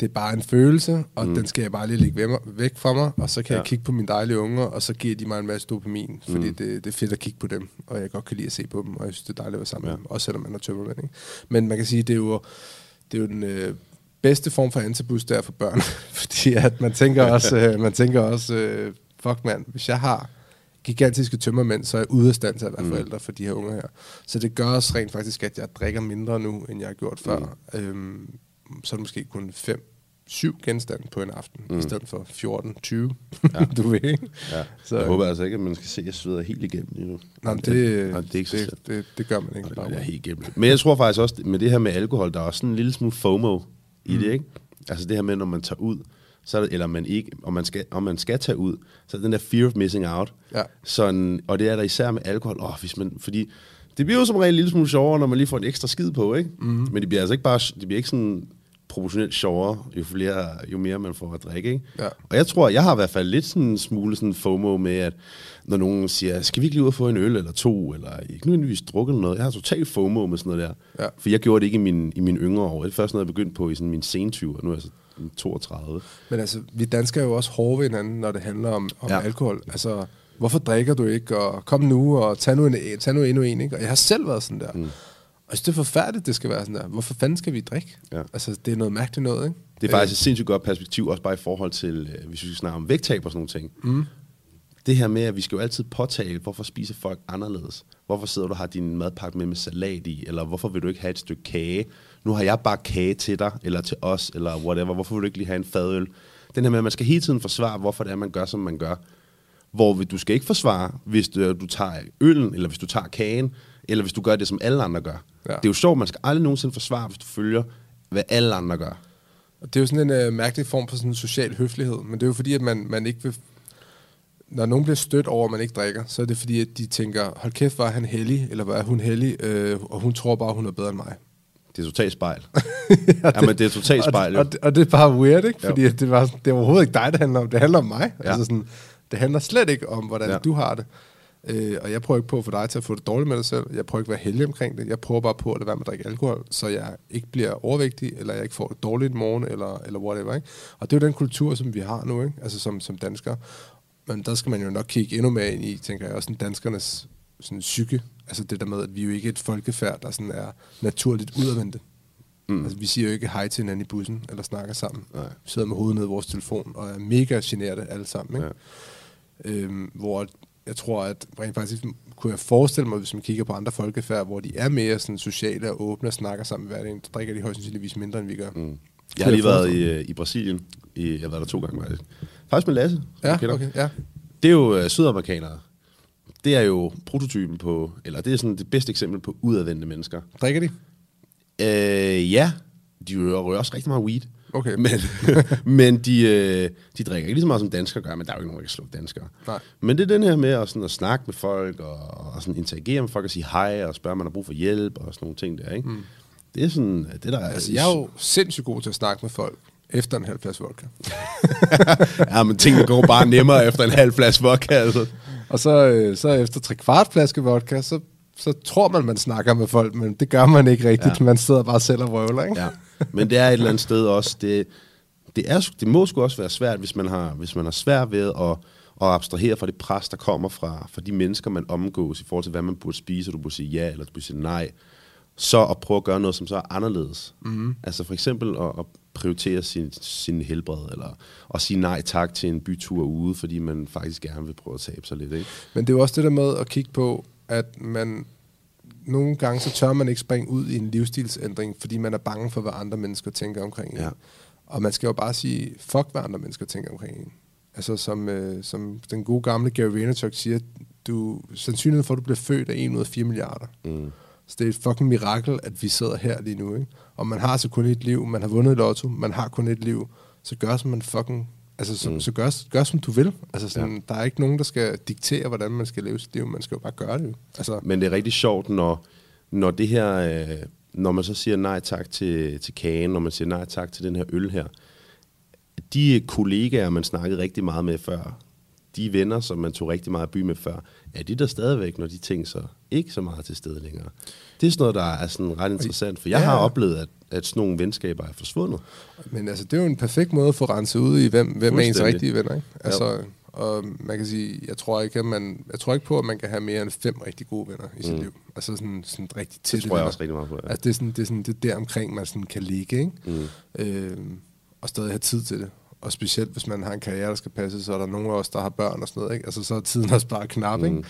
det er bare en følelse, og mm. den skal jeg bare lige lægge væk, fra mig, og så kan ja. Jeg kigge på mine dejlige unger, og så giver de mig en masse dopamin, fordi Mm. det, det er fedt at kigge på dem, og jeg godt kan lide at se på dem, og jeg synes, det er dejligt at være sammen Ja. med dem, også selvom man er tømmermænd. Ikke? Men man kan sige, det er jo, det er jo den øh, bedste form for antabus, der for børn, [LAUGHS] fordi at man tænker også, øh, man tænker også øh, fuck mand, hvis jeg har gigantiske tømmermænd, så er jeg ude af stand til at være Mm. forældre for de her unger her. Så det gør også rent faktisk, at jeg drikker mindre nu, end jeg har gjort før. Mm. Øhm, så er det måske kun 5 syv genstande på en aften, mm. Mm. i stedet for 14-20. Ja. [LAUGHS] du ved ikke? Ja. Så- jeg håber altså ikke, at man skal se, at jeg sveder helt igennem lige nu. Nej, men det, Nej, det er ikke det, slemt. det, det, gør man ikke. Nej, jeg er helt igennem. Men jeg tror faktisk også, med det her med alkohol, der er også sådan en lille smule FOMO i Mm. det, ikke? Altså det her med, når man tager ud, så er det, eller man ikke, om man, skal, om man skal tage ud, så er det den der fear of missing out. Ja. Sådan, og det er der især med alkohol. Åh, hvis man, fordi det bliver jo som regel en lille smule sjovere, når man lige får en ekstra skid på, ikke? Mm. Men det bliver altså ikke bare, det bliver ikke sådan proportionelt sjovere, jo, flere, jo mere man får at drikke, ikke? Ja. Og jeg tror, jeg har i hvert fald lidt sådan en smule sådan FOMO med, at når nogen siger, skal vi ikke lige ud og få en øl eller to, eller ikke nødvendigvis drukke eller noget. Jeg har totalt FOMO med sådan noget der. Ja. For jeg gjorde det ikke i min, i mine yngre år. Det er først noget, jeg begyndte på i sådan min sen 20 og nu er jeg så 32. Men altså, vi danskere er jo også hårde ved hinanden, når det handler om, om. Ja. alkohol. Altså, hvorfor drikker du ikke? Og kom nu, og tag nu, en, tag nu endnu en. Ikke? Og jeg har selv været sådan der. Mm. Synes, det er forfærdeligt, det skal være sådan der. Hvorfor fanden skal vi drikke? Ja. Altså, det er noget mærkeligt noget, ikke? Det er faktisk et sindssygt godt perspektiv, også bare i forhold til, øh, hvis vi skal snakke om vægttab og sådan nogle ting. Mm. Det her med, at vi skal jo altid påtale, hvorfor spiser folk anderledes? Hvorfor sidder du og har din madpakke med med salat i? Eller hvorfor vil du ikke have et stykke kage? Nu har jeg bare kage til dig, eller til os, eller whatever. Hvorfor vil du ikke lige have en fadøl? Den her med, at man skal hele tiden forsvare, hvorfor det er, man gør, som man gør. Hvor du skal ikke forsvare, hvis du, du tager øllen, eller hvis du tager kagen, eller hvis du gør det, som alle andre gør. Ja. Det er jo sjovt, man skal aldrig nogensinde forsvare, hvis du følger, hvad alle andre gør. Det er jo sådan en øh, mærkelig form for sådan en social høflighed, men det er jo fordi, at man, man ikke vil... Når nogen bliver stødt over, at man ikke drikker, så er det fordi, at de tænker, hold kæft, var han heldig, eller var hun heldig, øh, og hun tror bare, hun er bedre end mig. Det er totalt spejl. [LAUGHS] ja, men det er totalt spejl, og, jo. og, det- og det er bare weird, ikke? Jo. Fordi at det, var, det er overhovedet ikke dig, det handler om. Det handler om mig. Ja. Altså sådan, det handler slet ikke om, hvordan. Ja. du har det. Øh, og jeg prøver ikke på at få dig til at få det dårligt med dig selv. Jeg prøver ikke at være heldig omkring det. Jeg prøver bare på at lade være med at drikke alkohol, så jeg ikke bliver overvægtig, eller jeg ikke får det dårligt i morgen, eller, eller whatever. Ikke? Og det er jo den kultur, som vi har nu, ikke? Altså som, som danskere. Men der skal man jo nok kigge endnu mere ind i, tænker jeg, også danskernes sådan psyke. Altså det der med, at vi jo ikke er et folkefærd, der sådan er naturligt udadvendte. Mm. Altså, vi siger jo ikke hej til hinanden i bussen, eller snakker sammen. Nej. Vi sidder med hovedet ned i vores telefon, og er mega generte alle sammen. Ikke? Ja. Øhm, hvor jeg tror, at rent faktisk kunne jeg forestille mig, hvis man kigger på andre folkefærd, hvor de er mere sådan sociale og åbne og snakker sammen hver dag, så drikker de højst sandsynligvis mindre, end vi gør. Mm. Jeg har lige været i, øh, i Brasilien. I, jeg har været der to gange, faktisk. Faktisk med Lasse. Ja, okay, ja. Det er jo øh, sydamerikanere. Det er jo prototypen på, eller det er sådan det bedste eksempel på udadvendte mennesker. Drikker de? Øh, ja, de rører rører også rigtig meget weed. Okay. [LAUGHS] Men, men de, øh, de drikker ikke lige så meget, som danskere gør, men der er jo ikke nogen, der kan slå danskere. Nej. Men det er den her med at, sådan, at snakke med folk, og, og sådan interagere med folk, og sige hej, og spørge, om man har brug for hjælp, og sådan nogle ting der, ikke? Mm. Det er sådan, det der er... Altså, jeg er jo sindssygt god til at snakke med folk efter en halv flaske vodka. [LAUGHS] ja, men tingene går bare nemmere efter en halv flaske vodka, altså. Og så, øh, så efter tre kvart flaske vodka, så, så tror man, man snakker med folk, men det gør man ikke rigtigt. Ja. Man sidder bare selv og vrøvler, ikke? Ja. Men det er et eller andet sted også, det, det, er, det må sgu også være svært, hvis man har, hvis man har svært ved at, at abstrahere fra det pres, der kommer fra, fra de mennesker, man omgås i forhold til, hvad man burde spise, og du burde sige ja, eller du burde sige nej. Så at prøve at gøre noget, som så er anderledes. Mm-hmm. Altså for eksempel at, at prioritere sin, sin helbred, eller at sige nej tak til en bytur ude, fordi man faktisk gerne vil prøve at tabe sig lidt. Ikke? Men det er jo også det der med at kigge på, at man nogle gange så tør man ikke springe ud i en livsstilsændring, fordi man er bange for, hvad andre mennesker tænker omkring en. Ja. Og man skal jo bare sige, fuck hvad andre mennesker tænker omkring en. Altså som, øh, som den gode gamle Gary Vaynerchuk siger, du, sandsynligheden for, at du bliver født er 1 ud af 4 milliarder. Mm. Så det er et fucking mirakel, at vi sidder her lige nu. Ikke? Og man har altså kun et liv, man har vundet lotto, man har kun et liv, så gør som man fucking... Altså, så, mm. så gør, gør, som du vil. Altså, sådan, ja. Der er ikke nogen, der skal diktere, hvordan man skal leve sit liv. Man skal jo bare gøre det. Altså, Men det er rigtig sjovt, når, når det her, øh, når man så siger nej tak til, til kagen, når man siger nej tak til den her øl her. De kollegaer, man snakkede rigtig meget med før, de venner, som man tog rigtig meget by med før, er de der stadigvæk, når de ting så ikke så meget til stede længere. Det er sådan noget, der er sådan ret interessant, for jeg Ja. har oplevet, at, at sådan nogle venskaber er forsvundet. Men altså, det er jo en perfekt måde at få renset ud i, hvem, hvem er ens rigtige venner, ikke? Altså, og man kan sige, jeg tror ikke, at man, jeg tror ikke på, at man kan have mere end fem rigtig gode venner i sit Mm. liv. Altså sådan, sådan rigtig Det tætte tror jeg venner. også rigtig meget på. Ja. Altså, det er, sådan, det er sådan, det er der omkring, man sådan kan ligge, ikke? Mm. Øh, og stadig have tid til det. Og specielt, hvis man har en karriere, der skal passe, så er der nogle af os, der har børn og sådan noget, ikke? Altså, så er tiden [LAUGHS] også bare knap, ikke? Mm.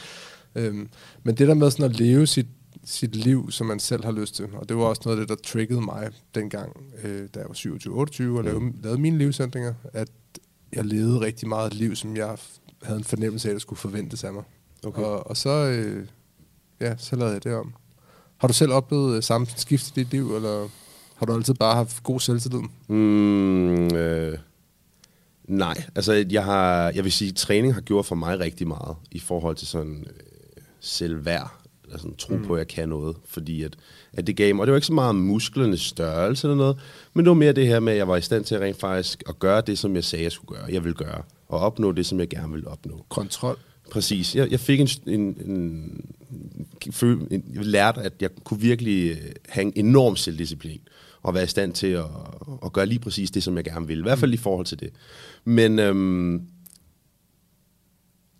Øhm, men det der med sådan at leve sit, sit liv, som man selv har lyst til, og det var også noget af det, der triggede mig dengang, øh, da jeg var 27-28 og lavede, lavede mine livsændringer, at jeg levede rigtig meget et liv, som jeg havde en fornemmelse af, der skulle forventes af mig. Okay. Og, og så, øh, ja, så lavede jeg det om. Har du selv oplevet øh, samme skift i dit liv, eller har du altid bare haft god selvtillid? Mm, øh, nej, altså jeg har, jeg vil sige, træning har gjort for mig rigtig meget i forhold til sådan øh, selvværd, eller sådan tro mm. på, at jeg kan noget, fordi at, at det gav mig, og det var ikke så meget musklernes størrelse eller noget, men det var mere det her med, at jeg var i stand til rent faktisk at gøre det, som jeg sagde, jeg skulle gøre, jeg ville gøre, og opnå det, som jeg gerne ville opnå. Kontrol. Præcis. Jeg, jeg fik en, en, en, føl- en... Jeg lærte, at jeg kunne virkelig øh, have en enorm selvdisciplin og være i stand til at, at gøre lige præcis det, som jeg gerne vil. I hvert fald i forhold til det. Men øhm,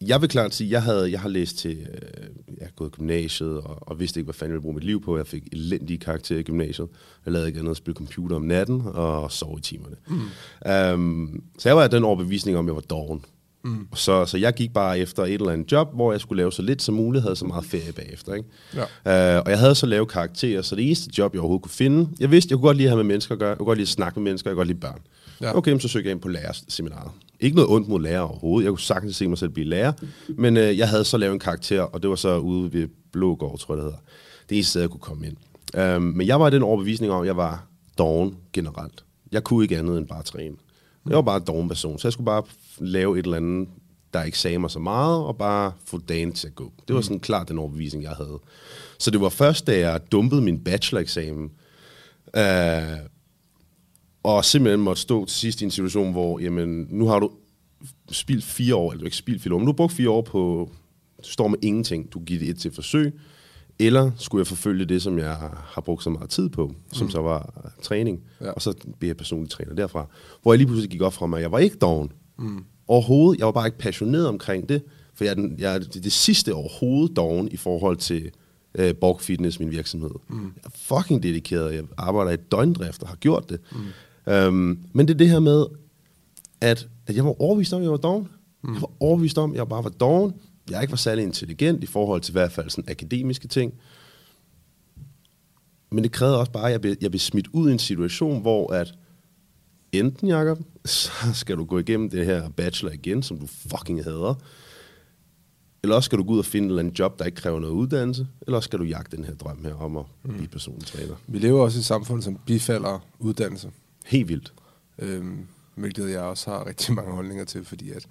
jeg vil klart sige, jeg, havde, jeg har læst til, øh, jeg har gået i gymnasiet, og, og vidste ikke, hvad fanden jeg ville bruge mit liv på. Jeg fik elendige karakterer i gymnasiet. Jeg lavede ikke andet at spille computer om natten og sove i timerne. Mm. Um, så jeg var af den overbevisning om, at jeg var doven. Mm. Så, så jeg gik bare efter et eller andet job, hvor jeg skulle lave så lidt som muligt, havde så meget ferie bagefter. Ikke? Ja. Uh, og jeg havde så lave karakterer, så det eneste job, jeg overhovedet kunne finde, jeg vidste, jeg kunne godt lide at have med mennesker at gøre, jeg kunne godt lide at snakke med mennesker, jeg kunne godt lide børn. Ja. Okay, så søgte jeg ind på lærerseminaret. Ikke noget ondt mod lærer overhovedet. Jeg kunne sagtens se mig selv blive lærer. Men øh, jeg havde så lavet en karakter, og det var så ude ved Blågård, tror jeg, det hedder. Det eneste sted, jeg kunne komme ind. Um, men jeg var i den overbevisning om, at jeg var doven generelt. Jeg kunne ikke andet end bare træne. Jeg var bare en doven person, så jeg skulle bare lave et eller andet, der ikke sagde mig så meget, og bare få dagen til at gå. Det var sådan klart den overbevisning, jeg havde. Så det var først, da jeg dumpede min bacheloreksamen, øh, og simpelthen måtte stå til sidst i en situation, hvor jamen, nu har du spildt fire år, eller du har ikke spildt fire år, men du har brugt fire år på, du står med ingenting, du giver det et til forsøg, eller skulle jeg forfølge det, som jeg har brugt så meget tid på, som så var træning, Ja. og så blev jeg personlig træner derfra, hvor jeg lige pludselig gik op fra mig, at jeg var ikke doven. Mm. Overhovedet, jeg var bare ikke passioneret omkring det, for jeg er, den, jeg er det, det sidste overhovedet doven i forhold til øh, Borg Fitness, min virksomhed. Mm. Jeg er fucking dedikeret, jeg arbejder i døgndrift og har gjort det. Mm. Øhm, men det er det her med, at, at jeg var overbevist om, at jeg var doven. Mm. Jeg var overbevist om, at jeg bare var doven. Jeg ikke var særlig intelligent i forhold til i hvert fald sådan akademiske ting. Men det krævede også bare, at jeg blev, jeg blev smidt ud i en situation, hvor at enten, Jacob, [LAUGHS] så skal du gå igennem det her bachelor igen, som du fucking hader, eller også skal du gå ud og finde en eller job, der ikke kræver noget uddannelse, eller også skal du jagte den her drøm her om at blive personlig træner. Vi lever også i et samfund, som bifalder uddannelse. Helt vildt. Øhm, hvilket jeg også har rigtig mange holdninger til, fordi at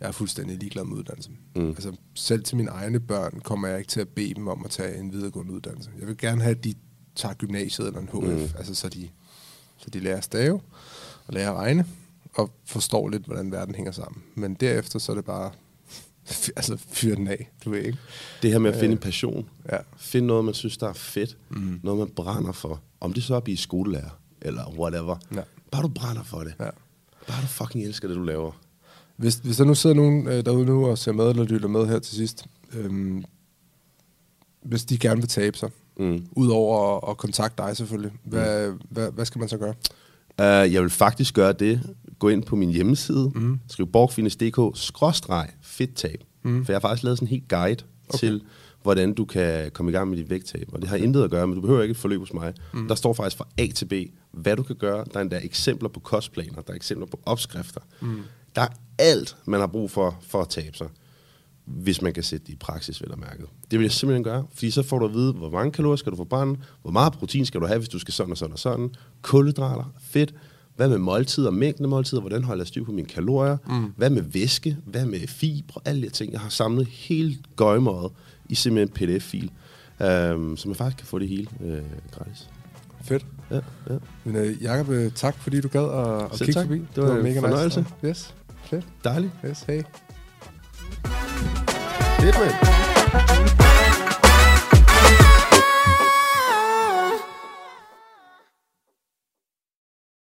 jeg er fuldstændig ligeglad med uddannelse. Mm. Altså, selv til mine egne børn kommer jeg ikke til at bede dem om at tage en videregående uddannelse. Jeg vil gerne have, at de tager gymnasiet eller en HF, mm. altså så de, så de lærer stave og lærer at regne og forstår lidt, hvordan verden hænger sammen. Men derefter så er det bare [LAUGHS] altså fyre den af, du ved ikke. Det her med at finde en passion. Ja. Finde noget, man synes, der er fedt. Mm. Noget, man brænder for. Om det så er at blive skolelærer, eller whatever. Ja. Bare du brænder for det. Ja. Bare du fucking elsker det, du laver. Hvis, hvis der nu sidder nogen øh, derude nu og ser med eller lytter med her til sidst, øhm, hvis de gerne vil tabe sig, Mm. udover at, at kontakte dig selvfølgelig, hvad, mm. hvad, hvad skal man så gøre? Uh, jeg vil faktisk gøre det. Gå ind på min hjemmeside, mm. skriv fedttab. Mm. For jeg har faktisk lavet sådan en helt guide okay. til, hvordan du kan komme i gang med dit vægttab. Og det har intet at gøre, men du behøver ikke et forløb hos mig. Mm. Der står faktisk fra A til B, hvad du kan gøre. Der er endda eksempler på kostplaner, der er eksempler på opskrifter. Mm. Der er alt, man har brug for, for at tabe sig hvis man kan sætte det i praksis, vel og mærket. Det vil jeg simpelthen gøre, fordi så får du at vide, hvor mange kalorier skal du forbrænde, hvor meget protein skal du have, hvis du skal sådan og sådan og sådan, kulhydrater, fedt, hvad med måltider, mængden af måltider, hvordan holder jeg styr på mine kalorier, mm. hvad med væske, hvad med fibre, alle de ting. Jeg har samlet helt gøjmåret i simpelthen en pdf-fil, øh, så man faktisk kan få det hele øh, gratis. Fedt. Ja, ja. Men øh, Jacob, øh, tak fordi du gad at, at kigge tak. forbi. Det var, det var mega en fornøjelse. Nice. Yes, fedt. Dejligt. Yes, hey. Fedt, mand.